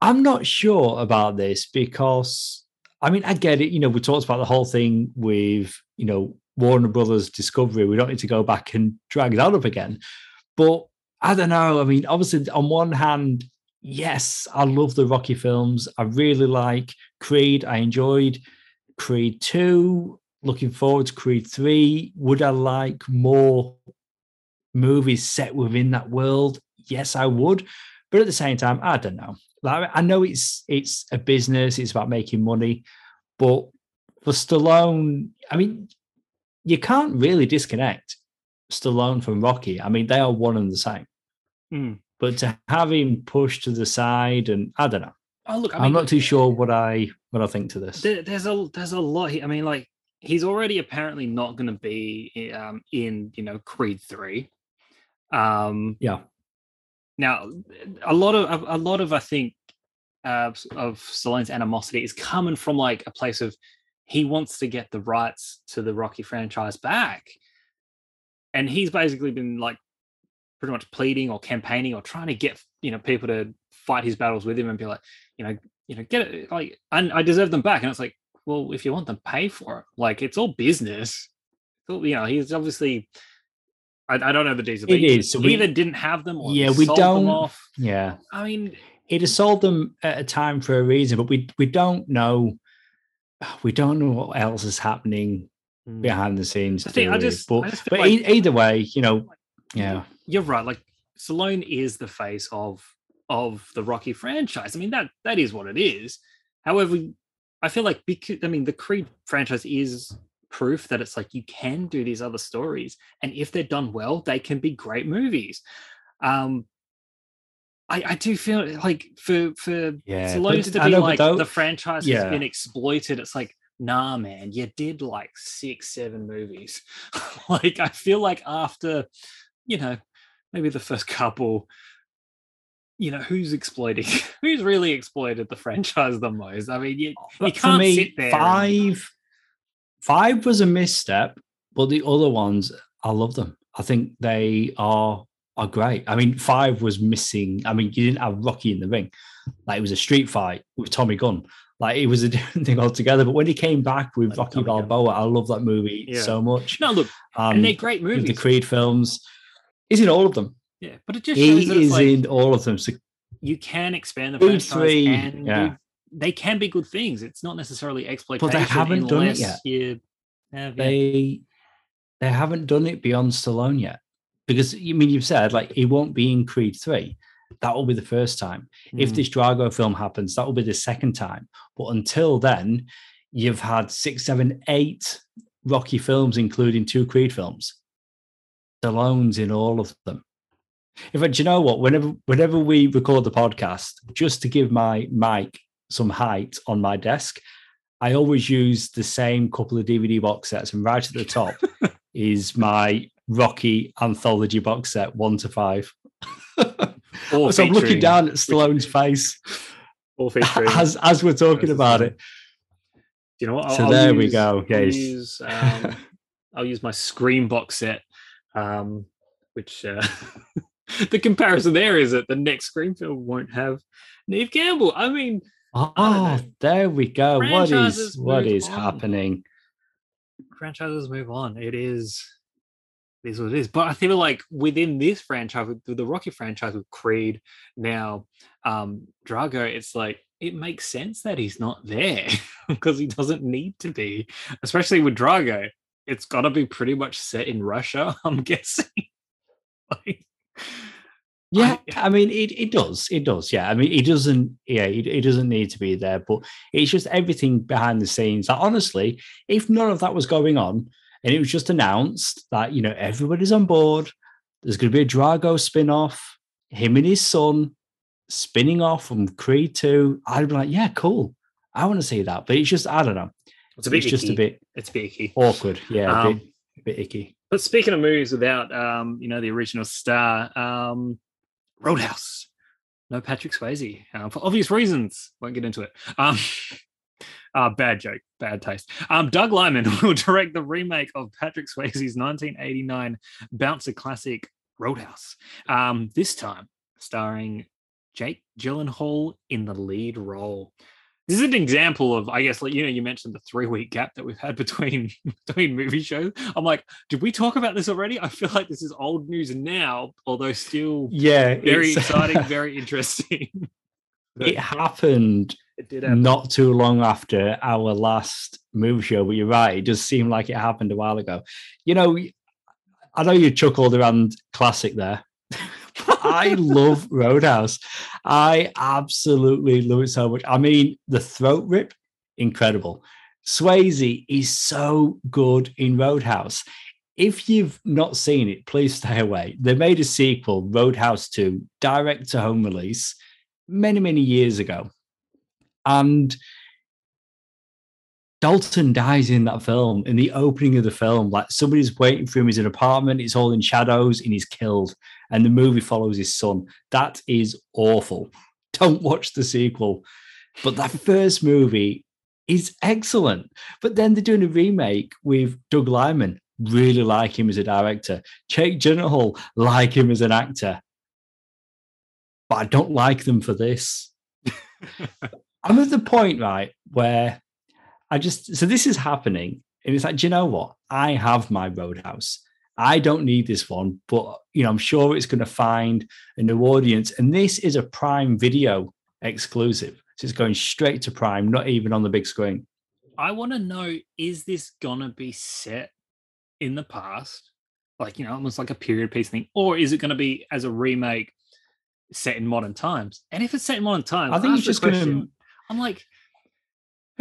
I'm not sure about this because I mean I get it. You know, we talked about the whole thing with you know Warner Brothers Discovery. We don't need to go back and drag that up again. But I don't know. I mean, obviously, on one hand, yes, I love the Rocky films. I really like Creed. I enjoyed Creed 2. Looking forward to Creed 3. Would I like more movies set within that world? Yes, I would. But at the same time, I don't know. Like I know it's it's a business, it's about making money, but for Stallone, I mean, you can't really disconnect Stallone from Rocky. I mean, they are one and the same. Mm. But to have him pushed to the side, and I don't know. Oh, look, I mean, am not too sure what I what I think to this. there, there's a there's a lot. Here. I mean, like he's already apparently not going to be um, in you know Creed three. Um, Yeah. Now, a lot of a, a lot of I think uh, of Stallone's animosity is coming from like a place of he wants to get the rights to the Rocky franchise back, and he's basically been like pretty much pleading or campaigning or trying to get you know people to fight his battles with him and be like you know you know get it like and I deserve them back and it's like well if you want them pay for it like it's all business So, you know he's obviously I, I don't know the details but It he so we- either didn't have them or Yeah, we sold don't- off Yeah. I mean He'd have sold them at a time for a reason, but we we don't know we don't know what else is happening mm. behind the scenes. I think I just- but, I just but like- e- either way, you know, yeah. you're right. Like Stallone is the face of of the Rocky franchise. I mean that that is what it is. However, I feel like because I mean the Creed franchise is proof that it's like you can do these other stories, and if they're done well, they can be great movies. Um, I I do feel like for for Yeah, Stallone's to be know, like the franchise yeah. has been exploited. It's like. Nah, man, you did like six, seven movies. like, I feel like after, you know, maybe the first couple you know who's exploiting who's really exploited the franchise the most i mean you, you for can't me, sit there and- five five was a misstep, but the other ones, I love them. I think they are are great. I mean, five was missing. I mean, you didn't have Rocky in the ring. Like it was a street fight with Tommy Gunn. Like it was a different thing altogether. But when he came back with Like Rocky Tommy Gunn. Balboa, I love that movie Yeah. so much. no look Um, and they're great with the Creed films, is in all of them. Yeah but it just shows He is like in all of them. So you can expand the franchise three, and yeah. do- they can be good things it's not necessarily exploitation haven't done it unless yet. you have, yeah. they they haven't done it beyond Stallone yet. Because you I mean you've said like it won't be in Creed 3. That will be the first time. If Mm. this Drago film happens, that will be the second time. But until then, you've had six, seven, eight Rocky films, including two Creed films. Stallone's in all of them. In fact, you know what? Whenever whenever we record the podcast, just to give my mic some height on my desk, I always use the same couple of DVD box sets, and right at the top is my Rocky anthology box set, one to five. So I'm looking down at Stallone's face as as we're talking about it. you know what? So there we go, I'll guys. use, um, I'll use my Scream box set, um, which uh, the comparison there is that the next Scream film won't have Neve Campbell. I mean, Oh, know. there we go. What Franchises is what is on. happening? franchises move on. It is, it is what it is. But I feel like within this franchise, with with the Rocky franchise, with Creed now, um, Drago, it's like it makes sense that he's not there because he doesn't need to be, especially with Drago. It's got to be pretty much set in Russia, I'm guessing. like, Yeah, I- I mean it, it does. It does. Yeah. I mean it doesn't yeah, it, it doesn't need to be there, but it's just everything behind the scenes. that honestly, if none of that was going on and it was just announced that, you know, everybody's on board, there's gonna be a Drago spin-off, him and his son spinning off from Creed 2, I'd be like, yeah, cool. I want to see that. But it's just I don't know. it's a bit It's just a bit It's a bit icky. awkward. Yeah, a Um, bit, a bit icky. But speaking of movies without, um, you know, the original star, um, Roadhouse, no Patrick Swayze um, for obvious reasons. Won't get into it. Um, uh, bad joke, bad taste. Um, Doug Liman will direct the remake of Patrick Swayze's 1989 bouncer classic Roadhouse. Um, this time starring Jake Gyllenhaal in the lead role. This is an example of, I guess, like you know, you mentioned the three-week gap that we've had between between movie shows. I'm like, did we talk about this already? I feel like this is old news now, although still Yeah, very exciting, very interesting. It happened it did happen. not too long after our last movie show, but you're right. It does seem like it happened a while ago. You know, I know you chuckled around classic there. I love Roadhouse. I absolutely love it so much. I mean, the throat rip, incredible. Swayze is so good in Roadhouse. If you've not seen it, please stay away. They made a sequel, Roadhouse 2, direct to home release, many, many years ago. And Dalton dies in that film, in the opening of the film. Like somebody's waiting for him, he's in an apartment, it's all in shadows, and he's killed. And the movie follows his son. That is awful. Don't watch the sequel. But that first movie is excellent. But then they're doing a remake with Doug Liman. Really like him as a director. Jake Gyllenhaal like him as an actor. But I don't like them for this. I'm at the point, right, where I just so this is happening, and it's like, do you know what? I have my Roadhouse. I don't need this one, but you know, I'm sure it's going to find a new audience. And this is a Prime Video exclusive, so it's going straight to Prime, not even on the big screen. I want to know: is this gonna be set in the past, like you know, almost like a period piece thing, or is it gonna be as a remake set in modern times? And if it's set in modern times, I think it's just gonna- I'm like,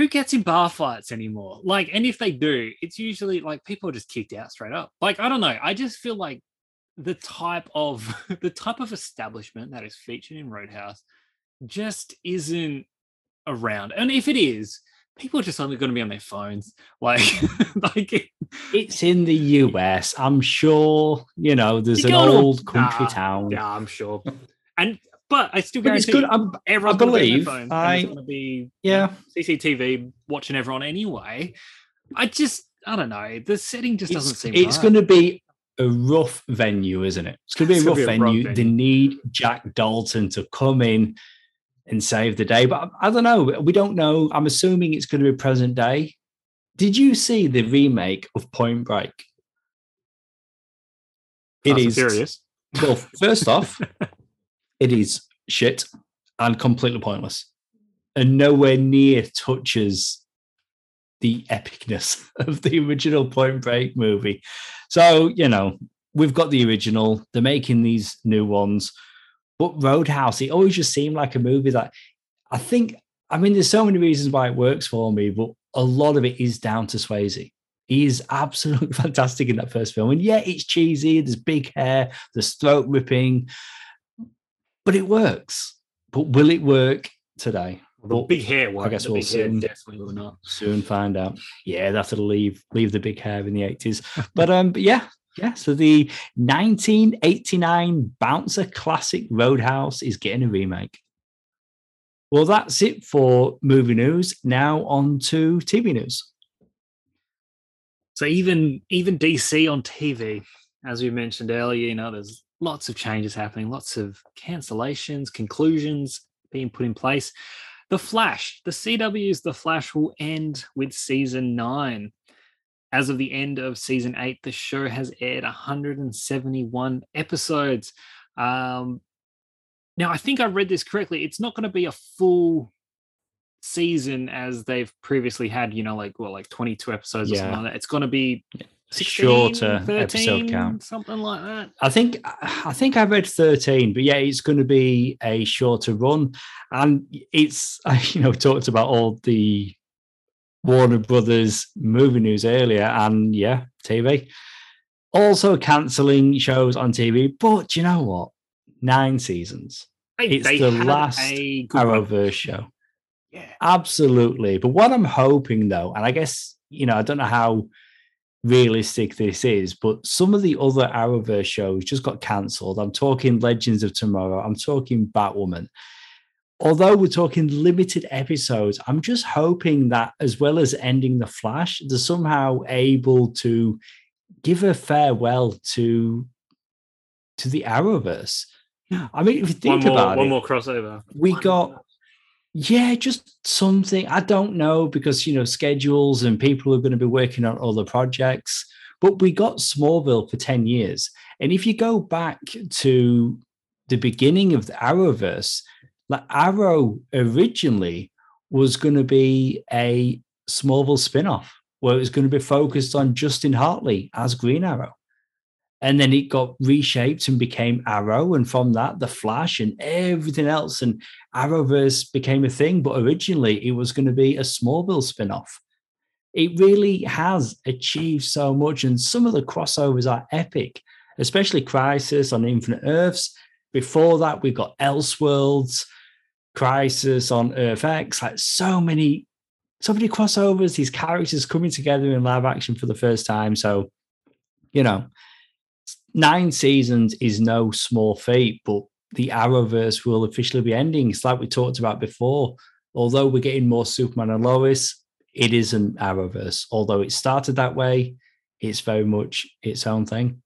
who gets in bar fights anymore? Like, and if they do, it's usually like people are just kicked out straight up. Like, I don't know. I just feel like the type of the type of establishment that is featured in Roadhouse just isn't around. And if it is, people are just only going to be on their phones. Like, like It's in the US. I'm sure, you know, there's an to old country Nah, town. yeah, I'm sure. And but I still But it's guarantee good. I'm, everyone's I be believe their phones, and I- going to be yeah. CCTV watching everyone anyway. I just I don't know. The setting just doesn't it's, seem. it's right. going to be a rough venue, isn't it? It's going to be a rough gonna be a rough venue. They need Jack Dalton to come in and save the day. But I, I don't know. We don't know. I'm assuming it's going to be present day. Did you see the remake of Point Break? It and is Furious. well. First off, it is shit and completely pointless, and nowhere near touches the epicness of the original Point Break movie. So, you know, we've got the original, they're making these new ones. But Roadhouse, it always just seemed like a movie that I think, I mean, there's so many reasons why it works for me, but a lot of it is down to Swayze. He is absolutely fantastic in that first film. And yeah, it's cheesy, there's big hair, there's throat ripping, but it works. But will it work today? The But big hair one. I guess we'll soon- definitely will not. soon find out. Yeah, that'll leave leave the big hair in the 80s. But um, but yeah, yeah. So the 1989 Bouncer classic Roadhouse is getting a remake. Well, that's it for movie news. Now on to TV news. So even even DC on TV, as we mentioned earlier, you know, there's lots of changes happening, lots of cancellations, conclusions being put in place. The Flash, the CW's The Flash will end with season nine. As of the end of season eight, the show has aired 171 episodes. Um, now, I think I read this correctly. It's not going to be a full season as they've previously had, you know, like well, like 22 episodes or something like that. It's going to be 16, Shorter episode count. something like that. I think I think I read 13, but yeah, it's going to be a shorter run. And it's you know, talked about all the Warner Brothers movie news earlier, and yeah, TV. Also cancelling shows on TV, but you know what? Nine seasons. Hey, It's the last. Arrowverse show. Yeah. Absolutely. But what I'm hoping though, and I guess, you know, I don't know how realistic this is, but some of the other Arrowverse shows just got cancelled. I'm talking Legends of Tomorrow, I'm talking Batwoman. Although we're talking limited episodes, I'm just hoping that as well as ending the Flash, they're somehow able to give a farewell to to the Arrowverse. I mean, if you think one more, about one it, one more crossover. we got. Yeah, just something. I don't know because you know schedules and people are going to be working on other projects. But we got Smallville for 10 years. And if you go back to the beginning of the Arrowverse, like Arrow originally was going to be a Smallville spin-off where it was going to be focused on Justin Hartley as Green Arrow. And then it got reshaped and became Arrow. And from that, the Flash and everything else. And Arrowverse became a thing, but originally it was going to be a Smallville spin-off. It really has achieved so much, and some of the crossovers are epic, especially Crisis on Infinite Earths. Before that, we've got Elseworlds, Crisis on Earth X, like so many, so many crossovers, these characters coming together in live action for the first time. So, you know, nine seasons is no small feat, but the Arrowverse will officially be ending. It's like we talked about before. Although we're getting more Superman and Lois, it is an Arrowverse. Although it started that way, it's very much its own thing.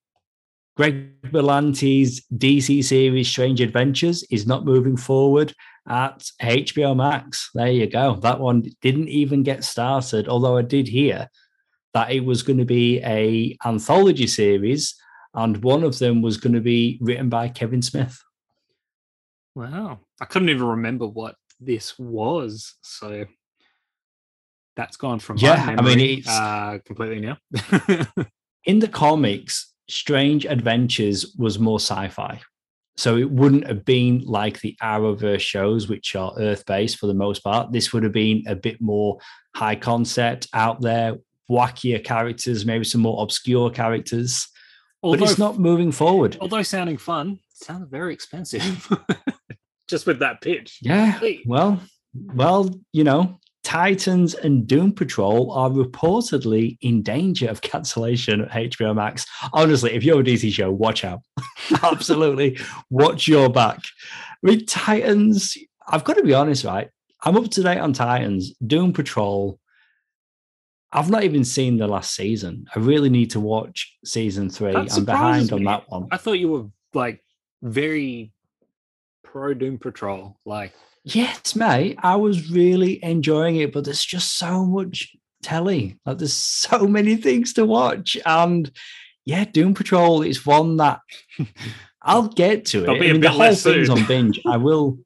Greg Berlanti's DC series Strange Adventures is not moving forward at HBO Max. There you go. That one didn't even get started, although I did hear that it was going to be a anthology series and one of them was going to be written by Kevin Smith. Wow. I couldn't even remember what this was. So that's gone from Yeah, my I mean, it's- uh, completely now. In the comics, Strange Adventures was more sci-fi. So it wouldn't have been like the Arrowverse shows, which are Earth-based for the most part. This would have been a bit more high concept out there, wackier characters, maybe some more obscure characters. Although, but it's not moving forward. although sounding fun, it sounds very expensive. Just with that pitch. Yeah. Well, well, you know, Titans and Doom Patrol are reportedly in danger of cancellation at HBO Max. Honestly, if you're a DC show, watch out. Absolutely, watch your back. I mean, Titans. I've got to be honest, right? I'm up to date on Titans. Doom Patrol. I've not even seen the last season. I really need to watch season three. That I'm behind surprises on that one. I thought you were like very pro Doom Patrol. Like, Yes, mate. I was really enjoying it, but there's just so much telly. Like there's so many things to watch. And yeah, Doom Patrol is one that I'll get to it. I mean, the whole thing's on binge. I will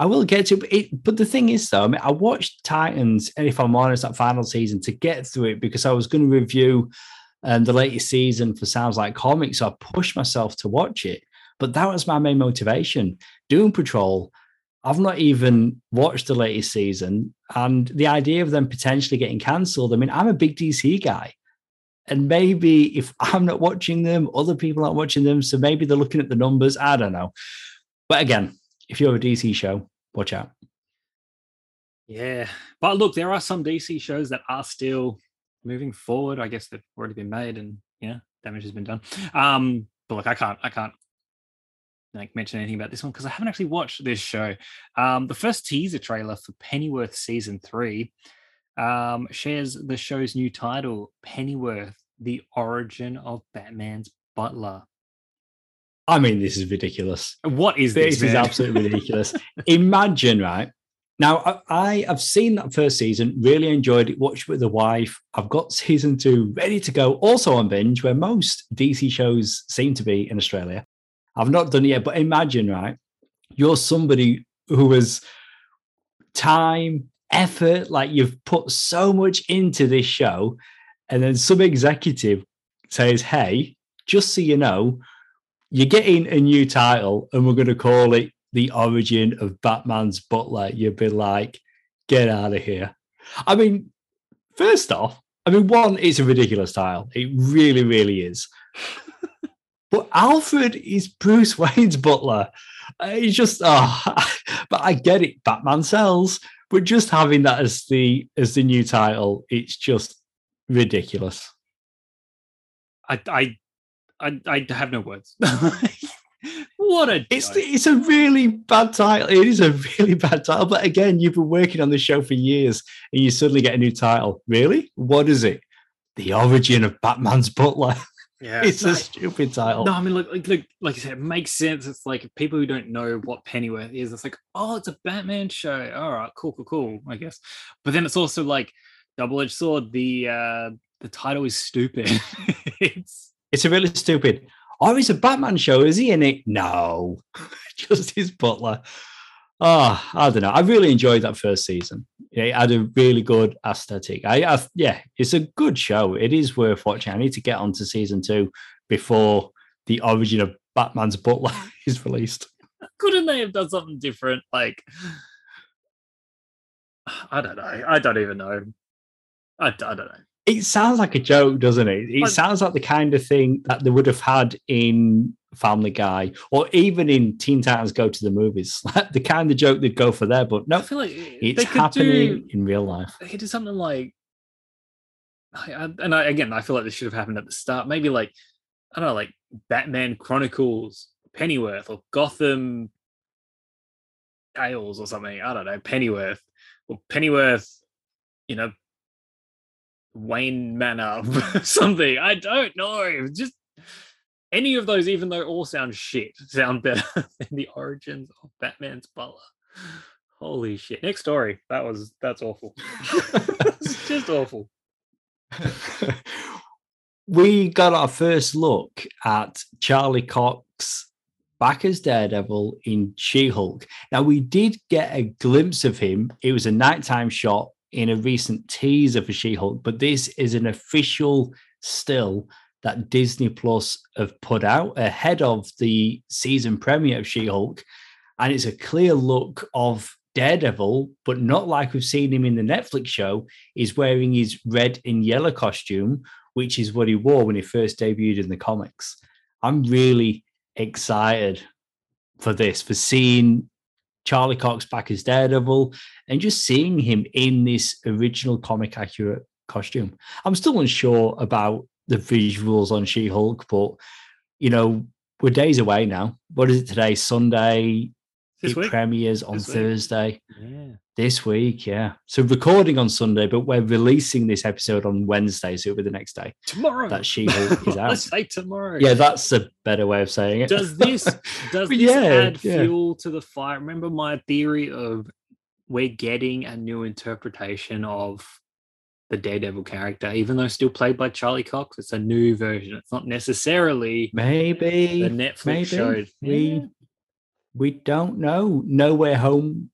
I will get to it, but the thing is, though, I mean, I watched Titans, and if I'm honest, that final season to get through it because I was going to review um, the latest season for Sounds Like Comics, so I pushed myself to watch it. But that was my main motivation. Doom Patrol, I've not even watched the latest season, and the idea of them potentially getting cancelled. I mean, I'm a big DC guy, and maybe if I'm not watching them, other people aren't watching them, so maybe they're looking at the numbers. I don't know. But again, if you're a DC show, watch out. Yeah. But look, there are some DC shows that are still moving forward. I guess they've already been made and yeah, damage has been done. Um, but look, I can't I can't like mention anything about this one because I haven't actually watched this show. Um, the first teaser trailer for Pennyworth season three um, shares the show's new title, Pennyworth: The Origin of Batman's Butler. I mean, this is ridiculous. What is this? This is absolutely ridiculous. Imagine, right? Now, I, have seen that first season, really enjoyed it, watched with the wife. I've got season two ready to go, also on binge, where most DC shows seem to be in Australia. I've not done it yet, but imagine, right? You're somebody who has time, effort, like you've put so much into this show, and then some executive says, Hey, just so you know, you're getting a new title and we're going to call it The Origin of Batman's Butler. You'd be like, get out of here. I mean, first off, I mean, one, it's a ridiculous title. It really, really is. but Alfred is Bruce Wayne's butler. Uh, it's just, oh, but I get it. Batman sells, but just having that as the as the new title, it's just ridiculous. I, I I, I have no words. what a it's it's a really bad title. It is a really bad title. But again, you've been working on the show for years, and you suddenly get a new title. Really? What is it? The origin of Batman's butler. Yeah, it's a stupid title. No, I mean, look, like, like, like you said, it makes sense. It's like people who don't know what Pennyworth is, it's like, oh, it's a Batman show. All right, cool, cool, cool. I guess, but then it's also like double-edged sword. The uh the title is stupid. it's it's a really stupid. Oh, he's a Batman show, is he in it? No, just his butler. Oh, I don't know. I really enjoyed that first season. It had a really good aesthetic. I, I yeah, it's a good show. It is worth watching. I need to get on to season two before the origin of Batman's butler is released. Couldn't they have done something different? Like, I don't know. I don't even know. I, I don't know it sounds like a joke, doesn't it? It sounds like the kind of thing that they would have had in Family Guy or even in Teen Titans Go to the Movies. the kind of joke they'd go for there, but no, I feel like it's happening do, in real life. They could do something like, and I, again, I feel like this should have happened at the start. Maybe like, I don't know, like Batman Chronicles Pennyworth or Gotham Tales or something. I don't know, Pennyworth or Pennyworth, you know, Wayne Manor, something. I don't know. Just any of those, even though all sound shit, sound better than the origins of Batman's butler. Holy shit! Next story. That was that's awful. it's just awful. we got our first look at Charlie Cox back as Daredevil in She Hulk. Now, we did get a glimpse of him. It was a nighttime shot in a recent teaser for She Hulk, but this is an official still that Disney Plus have put out ahead of the season premiere of She Hulk. And it's a clear look of Daredevil, but not like we've seen him in the Netflix show. He's wearing his red and yellow costume, which is what he wore when he first debuted in the comics. I'm really excited for this, for seeing Charlie Cox back as Daredevil, and just seeing him in this original comic accurate costume. I'm still unsure about the visuals on She Hulk, but you know, we're days away now. What is it today? Sunday. This it week? premieres on this Thursday. Yeah. This week, yeah. So recording on Sunday, but we're releasing this episode on Wednesday, so it'll be the next day. Tomorrow. That She Hulk is out. Let's say tomorrow. Yeah, that's a better way of saying it. Does this does this yeah, add yeah. fuel to the fire? Remember my theory of we're getting a new interpretation of the Daredevil character, even though still played by Charlie Cox. It's a new version. It's not necessarily maybe the Netflix maybe. show. We we don't know. No Way Home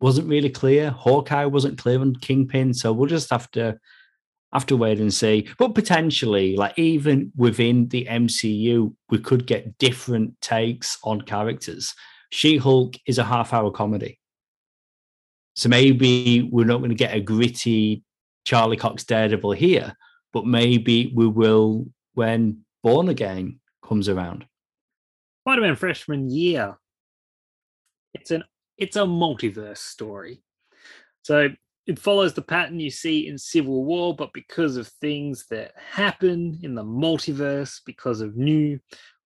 wasn't really clear. Hawkeye wasn't clear on Kingpin, so we'll just have to have to wait and see. But potentially, like even within the MCU, we could get different takes on characters. She Hulk is a half hour comedy. So maybe we're not going to get a gritty Charlie Cox Daredevil here, but maybe we will when Born Again comes around. Spider-Man freshman year. It's an it's a multiverse story. So it follows the pattern you see in Civil War, but because of things that happen in the multiverse, because of new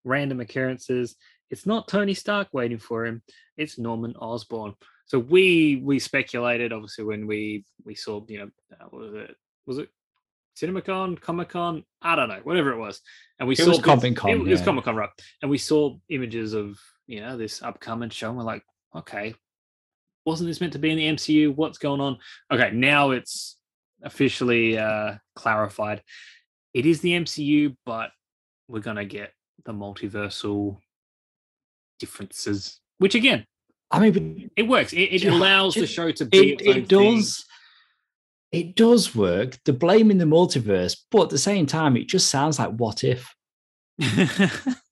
random occurrences, it's not Tony Stark waiting for him, it's Norman Osborn. So we we speculated obviously when we we saw you know uh, what was it was it CinemaCon, Comic Con, I don't know, whatever it was, and we It saw Comic Con, It, it was yeah. Comic Con, right? And we saw images of you know this upcoming show. And we're like, okay, wasn't this meant to be in the MCU? What's going on? Okay, now it's officially uh, clarified. It is the MCU, but we're gonna get the multiversal differences, which again, I mean, it works. It, it allows the show to be it, it does. It does work. The blame in the multiverse, but at the same time, it just sounds like what if.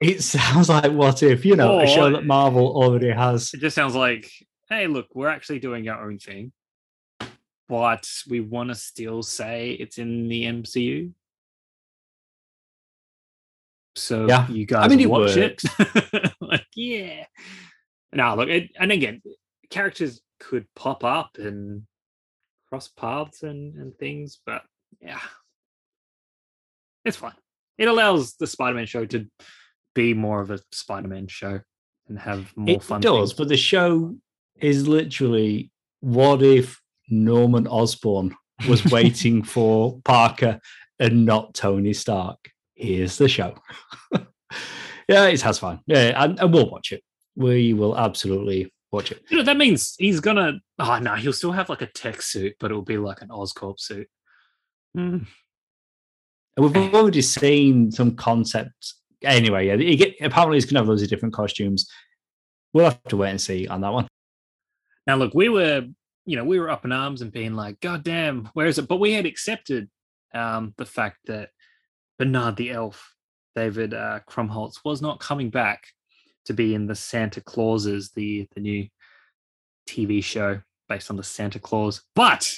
It sounds like what if, you know, a show that Marvel already has. it just sounds like, hey, look, we're actually doing our own thing, but we want to still say it's in the MCU. So Yeah. you guys I mean, it watch it. like, yeah. Now, look, it, and again, characters could pop up and cross paths and, and things, but yeah, it's fine. It allows the Spider-Man show to be more of a Spider-Man show and have more It fun. does, things. but the show is literally what if Norman Osborn was waiting for Parker and not Tony Stark? Here's the show. yeah, it has fun. Yeah, and, and we'll watch it. We will absolutely watch it. You know, that means he's gonna. Oh no, he'll still have like a tech suit, but it'll be like an Oscorp suit. Hmm. And we've already seen some concepts. Anyway, yeah, get, apparently he's going to have loads of different costumes. We'll have to wait and see on that one. Now, look, we were, you know, we were up in arms and being like, "God damn, where is it?" But we had accepted um, the fact that Bernard the Elf, David uh, Krumholtz, was not coming back to be in the Santa Clauses, the the new TV show based on the Santa Claus. But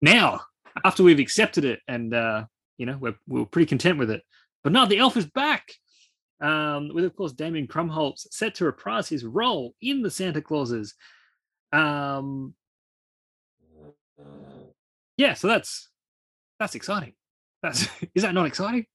now, after we've accepted it, and uh, you know, we're we're pretty content with it, Bernard the Elf is back. Um, with of course Damien Krumholtz set to reprise his role in the Santa Clauses. Um, yeah, so that's that's exciting. That's is that not exciting?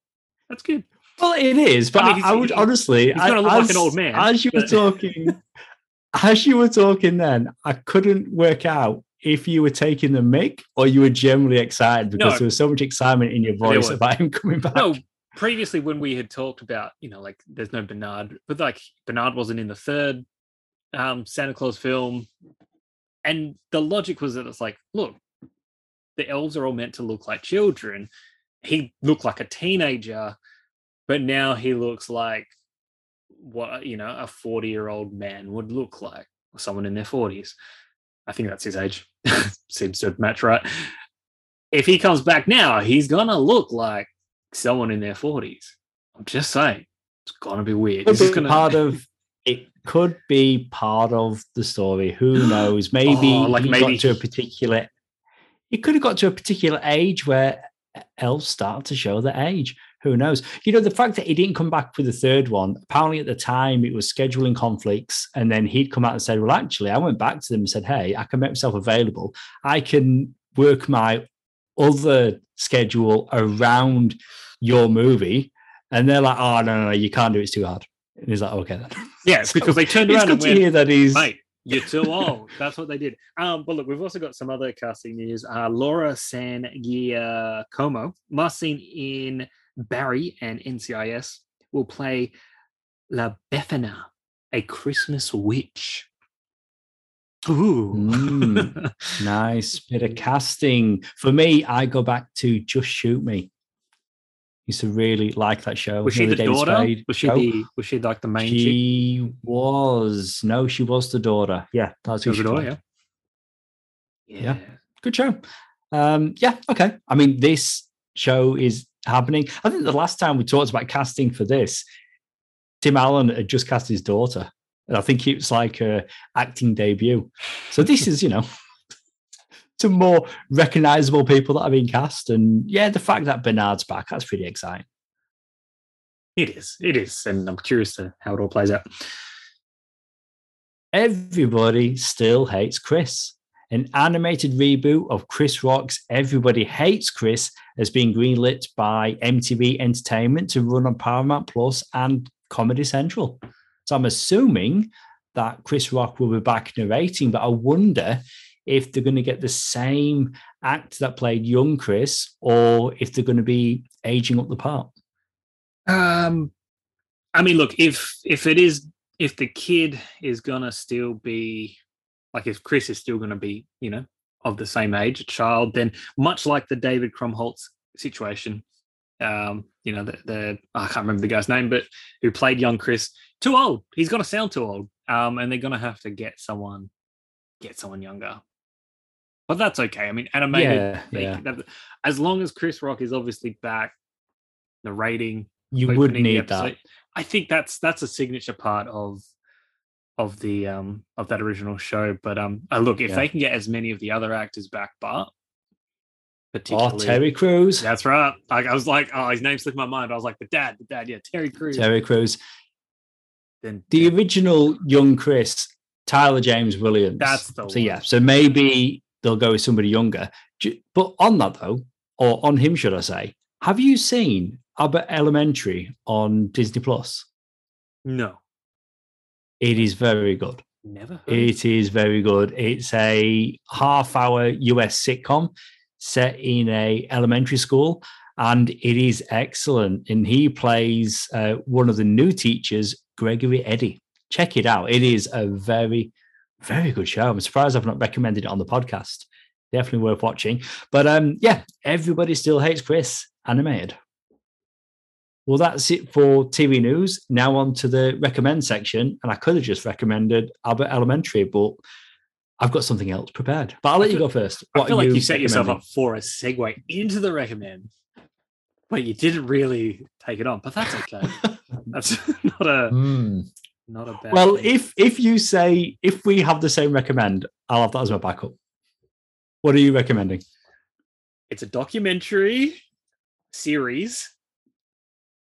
That's good. Well, it is, but I mean, I would honestly, he's gonna look like an old man, As you were talking, as you were talking, then I couldn't work out if you were taking the mic or you were generally excited because No. there was so much excitement in your voice about him coming back. No, previously when we had talked about, you know, like there's no Bernard, but like Bernard wasn't in the third um Santa Claus film. And the logic was that it's like, look, the elves are all meant to look like children. He looked like a teenager, but now he looks like what you know a 40 year old man would look like, or someone in their 40s. I think that's his age. Seems to match right. If he comes back now, he's gonna look like someone in their 40s. I'm just saying, it's gonna be weird. This is gonna part of it could be part of the story. Who knows? Maybe Oh, like maybe got to a particular. He could have got to a particular age where elves start to show their age. Who knows? You know, the fact that he didn't come back for the third one, apparently at the time it was scheduling conflicts. And then he'd come out and said, Well, actually, I went back to them and said, Hey, I can make myself available. I can work my other schedule around your movie. And they're like, Oh, no, no, no, you can't do it. It's too hard. And he's like, Okay, then. yeah, So because they turned around and to went, hear that he's. mate, you're too old. That's what they did. Um, but look, we've also got some other casting news. Uh, Laura San Giacomo, last seen in Barry and NCIS, will play La Befana, a Christmas witch. Ooh. Mm. Nice bit of casting. For me, I go back to Just Shoot Me. Used to really like that show. Was she the daughter? Spade Was she show. the was she like the main chick? She was. No, she was the daughter. Yeah, that's who was she daughter, played. yeah. Yeah. Good show. Um, yeah, okay. I mean, this show is happening. I think the last time we talked about casting for this, Tim Allen had just cast his daughter. And I think it was like a acting debut. So this is, you know, some more recognizable people that have been cast. And yeah, the fact that Bernard's back, that's pretty exciting. It is. It is. And I'm curious to how it all plays out. Everybody still hates Chris. An animated reboot of Chris Rock's Everybody Hates Chris has been greenlit by MTV Entertainment to run on Paramount Plus and Comedy Central. So I'm assuming that Chris Rock will be back narrating, but I wonder if they're going to get the same act that played young Chris or if they're going to be aging up the part. Um, I mean, look, if if it is if the kid is gonna still be like if Chris is still gonna be, you know, of the same age, a child, then much like the David Krumholtz situation, um, you know, the, the I can't remember the guy's name, but who played young Chris, too old. He's gonna sound too old. Um, and they're gonna have to get someone get someone younger. But that's okay. I mean, animated Yeah, they- yeah. that- as long as Chris Rock is obviously back narrating You would need episode. that. I think that's that's a signature part of of the um of that original show. But um, uh, look, if Yeah. they can get as many of the other actors back, but Oh, particularly Terry Crews. that's right. Like I was like, oh, his name slipped my mind. I was like, the dad, the dad, yeah, Terry Crews. Terry Crews. Then the original young Chris, Tyler James Williams. That's the so yeah. So maybe they'll go with somebody younger. But on that though, or on him, should I say? Have you seen Abbott Elementary on Disney Plus? no, It is very good. never. Heard. It is very good. It's a half-hour US sitcom set in a elementary school, and it is excellent. And he plays uh, one of the new teachers, Gregory Eddie. Check it out. It is a very, very good show. I'm surprised I've not recommended it on the podcast. Definitely worth watching. But um, yeah, everybody still hates Chris animated. Well, that's it for TV news. Now on to the recommend section. And I could have just recommended Abbott Elementary, but I've got something else prepared. But I'll let you go first. I feel like you set yourself up for a segue into the recommend, but you didn't really take it on. But that's okay. that's not a Hmm. Not a bad. Well, thing. if if you say if we have the same recommend, I'll have that as my backup. What are you recommending? it's a documentary series.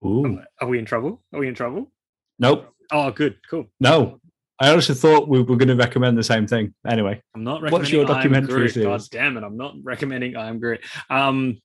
Ooh, Are we in trouble? Are we in trouble? nope, Oh, good, cool. no. I honestly thought we were going to recommend the same thing. Anyway, I'm not What's recommending. your I Am documentary Groot. God series? damn it! I'm not recommending. I am Groot. Um,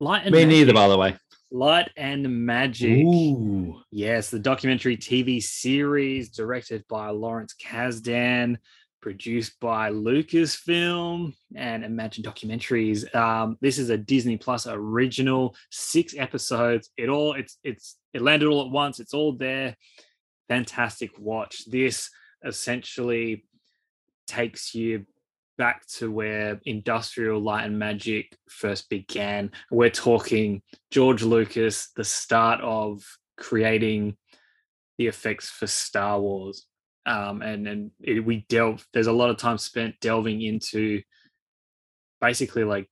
Light and me neither, by the way. Light and Magic. Ooh, Yes, the documentary TV series directed by Lawrence Kasdan, produced by Lucasfilm and Imagine Documentaries. Um, this is a Disney Plus original, six episodes. It all it's it's it landed all at once. It's all there. Fantastic watch. This essentially takes you back to where industrial light and magic first began. We're talking George Lucas, the start of creating the effects for Star Wars. Um, and and it, we delve. There's a lot of time spent delving into basically like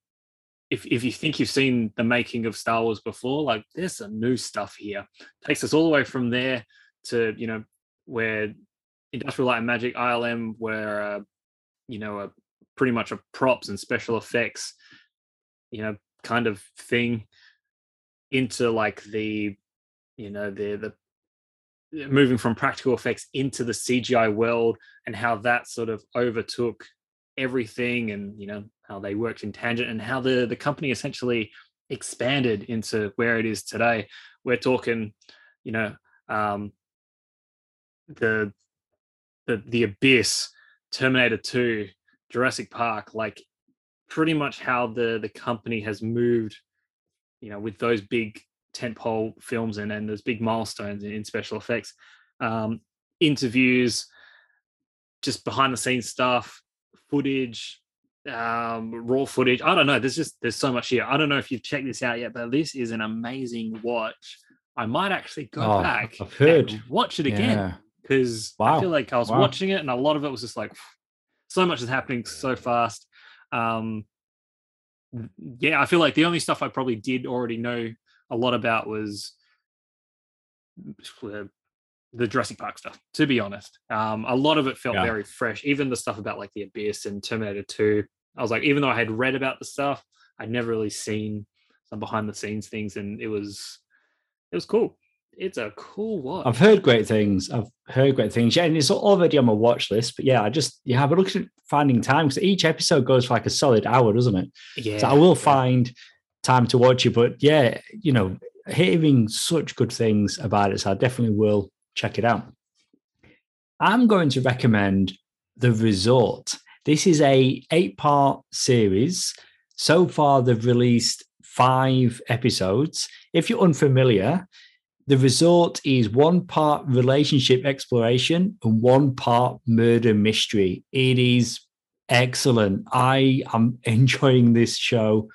if if you think you've seen the making of Star Wars before, like there's some new stuff here. Takes us all the way from there to you know where Industrial Light and Magic ILM were uh, you know a pretty much a props and special effects you know kind of thing into like the you know the the moving from practical effects into the CGI world and how that sort of overtook everything and you know how they worked in tangent and how the the company essentially expanded into where it is today. We're talking you know um the the the abyss terminator 2 jurassic park like pretty much how the the company has moved you know with those big tentpole films and and those big milestones in, in special effects um interviews just behind the scenes stuff footage um, raw footage. I don't know. There's just there's so much here. I don't know if you've checked this out yet, but this is an amazing watch. I might actually go Oh, back. I've heard. and watch it again Yeah. because I feel like I was Wow. watching it and a lot of it was just like so much is happening so fast. Um, yeah, I feel like the only stuff I probably did already know a lot about was the Jurassic Park stuff. To be honest, um, a lot of it felt Yeah. very fresh. Even the stuff about like the Abyss and Terminator Two, I was like, even though I had read about the stuff, I'd never really seen some behind the scenes things, and it was it was cool. It's a cool watch. I've heard great things. I've heard great things. Yeah, and it's already on my watch list. But yeah, I just yeah, been looking at finding time because each episode goes for like a solid hour, doesn't it? yeah, So I will yeah. find time to watch it. But yeah, you know, hearing such good things about it, so I definitely will check it out. I'm going to recommend The Resort. This is a eight-part series. So far, they've released five episodes. If you're unfamiliar, The Resort is one part relationship exploration and one part murder mystery. It is excellent. I am enjoying this show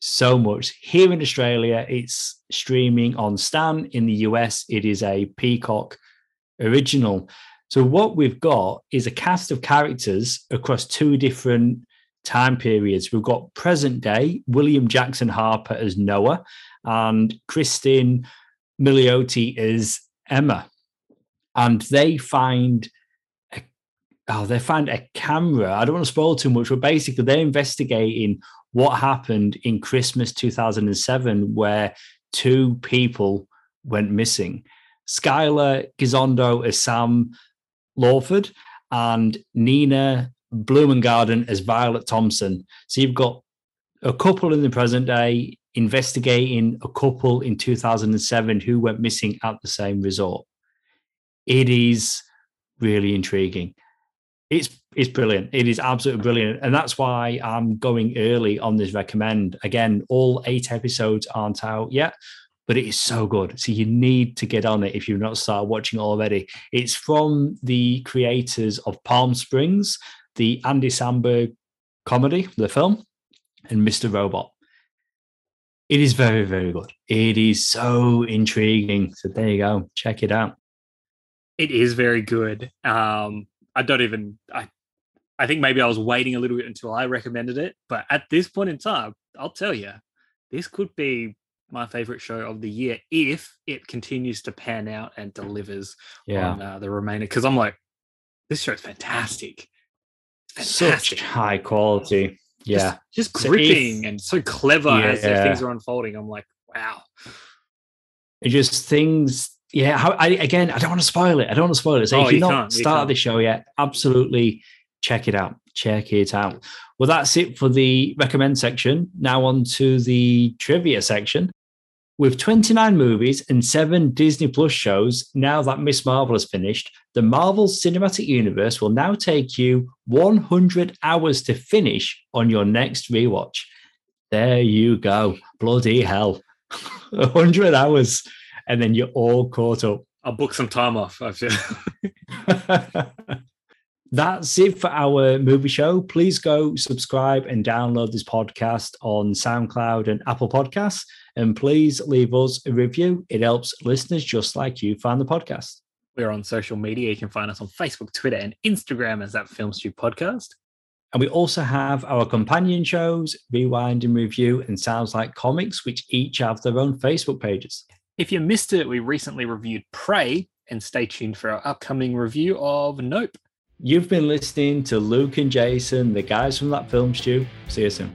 so much. Here in Australia, it's streaming on Stan. In the US, it is a Peacock original. So, what we've got is a cast of characters across two different time periods. We've got present day, William Jackson Harper as Noah, and Kristin Milioti is Emma. And they find a, oh, they find a camera. I don't want to spoil too much, but basically they're investigating what happened in Christmas 2007, where two people went missing. Skyler Gisondo as Sam Lawford and Nina Blumengarden as Violet Thompson. So you've got a couple in the present day investigating a couple in 2007 who went missing at the same resort. It is really intriguing. It's it's brilliant. It is absolutely brilliant, and that's why I'm going early on this recommend. Again, all eight episodes aren't out yet, but it is so good. So you need to get on it if you've not started watching already. It's from the creators of Palm Springs, the Andy Samberg comedy, the film, and Mr. Robot. It is very, very good. It is so intriguing. So there you go. Check it out. It is very good. Um, I don't even. I, I think maybe I was waiting a little bit until I recommended it, but at this point in time, I'll tell you, this could be my favorite show of the year if it continues to pan out and delivers Yeah. on uh, the remainder. Because I'm like, this show's fantastic. It's Such high quality. Yeah. just, just gripping if- and so clever as Yeah. things are unfolding. I'm like, wow. It just things. Yeah. How, I, again, I don't want to spoil it. I don't want to spoil it. So Oh, if you you're not you started the show yet, absolutely check it out. Check it out. Well, that's it for the recommend section. Now on to the trivia section. With 29 movies and seven Disney Plus shows, now that Miss Marvel has finished, the Marvel Cinematic Universe will now take you 100 hours to finish on your next rewatch. There you go. Bloody hell. 100 hours. And then you're all caught up. I'll book some time off. That's it for our movie show. Please go subscribe and download this podcast on SoundCloud and Apple Podcasts. And please leave us a review. It helps listeners just like you find the podcast. We're on social media. You can find us on Facebook, Twitter, and Instagram as that Film Stew Podcast. And we also have our companion shows, Rewind and Review, and Sounds Like Comics, which each have their own Facebook pages. If you missed it, we recently reviewed Prey, and stay tuned for our upcoming review of Nope. You've been listening to Luke and Jason, the guys from that film stew. See you soon.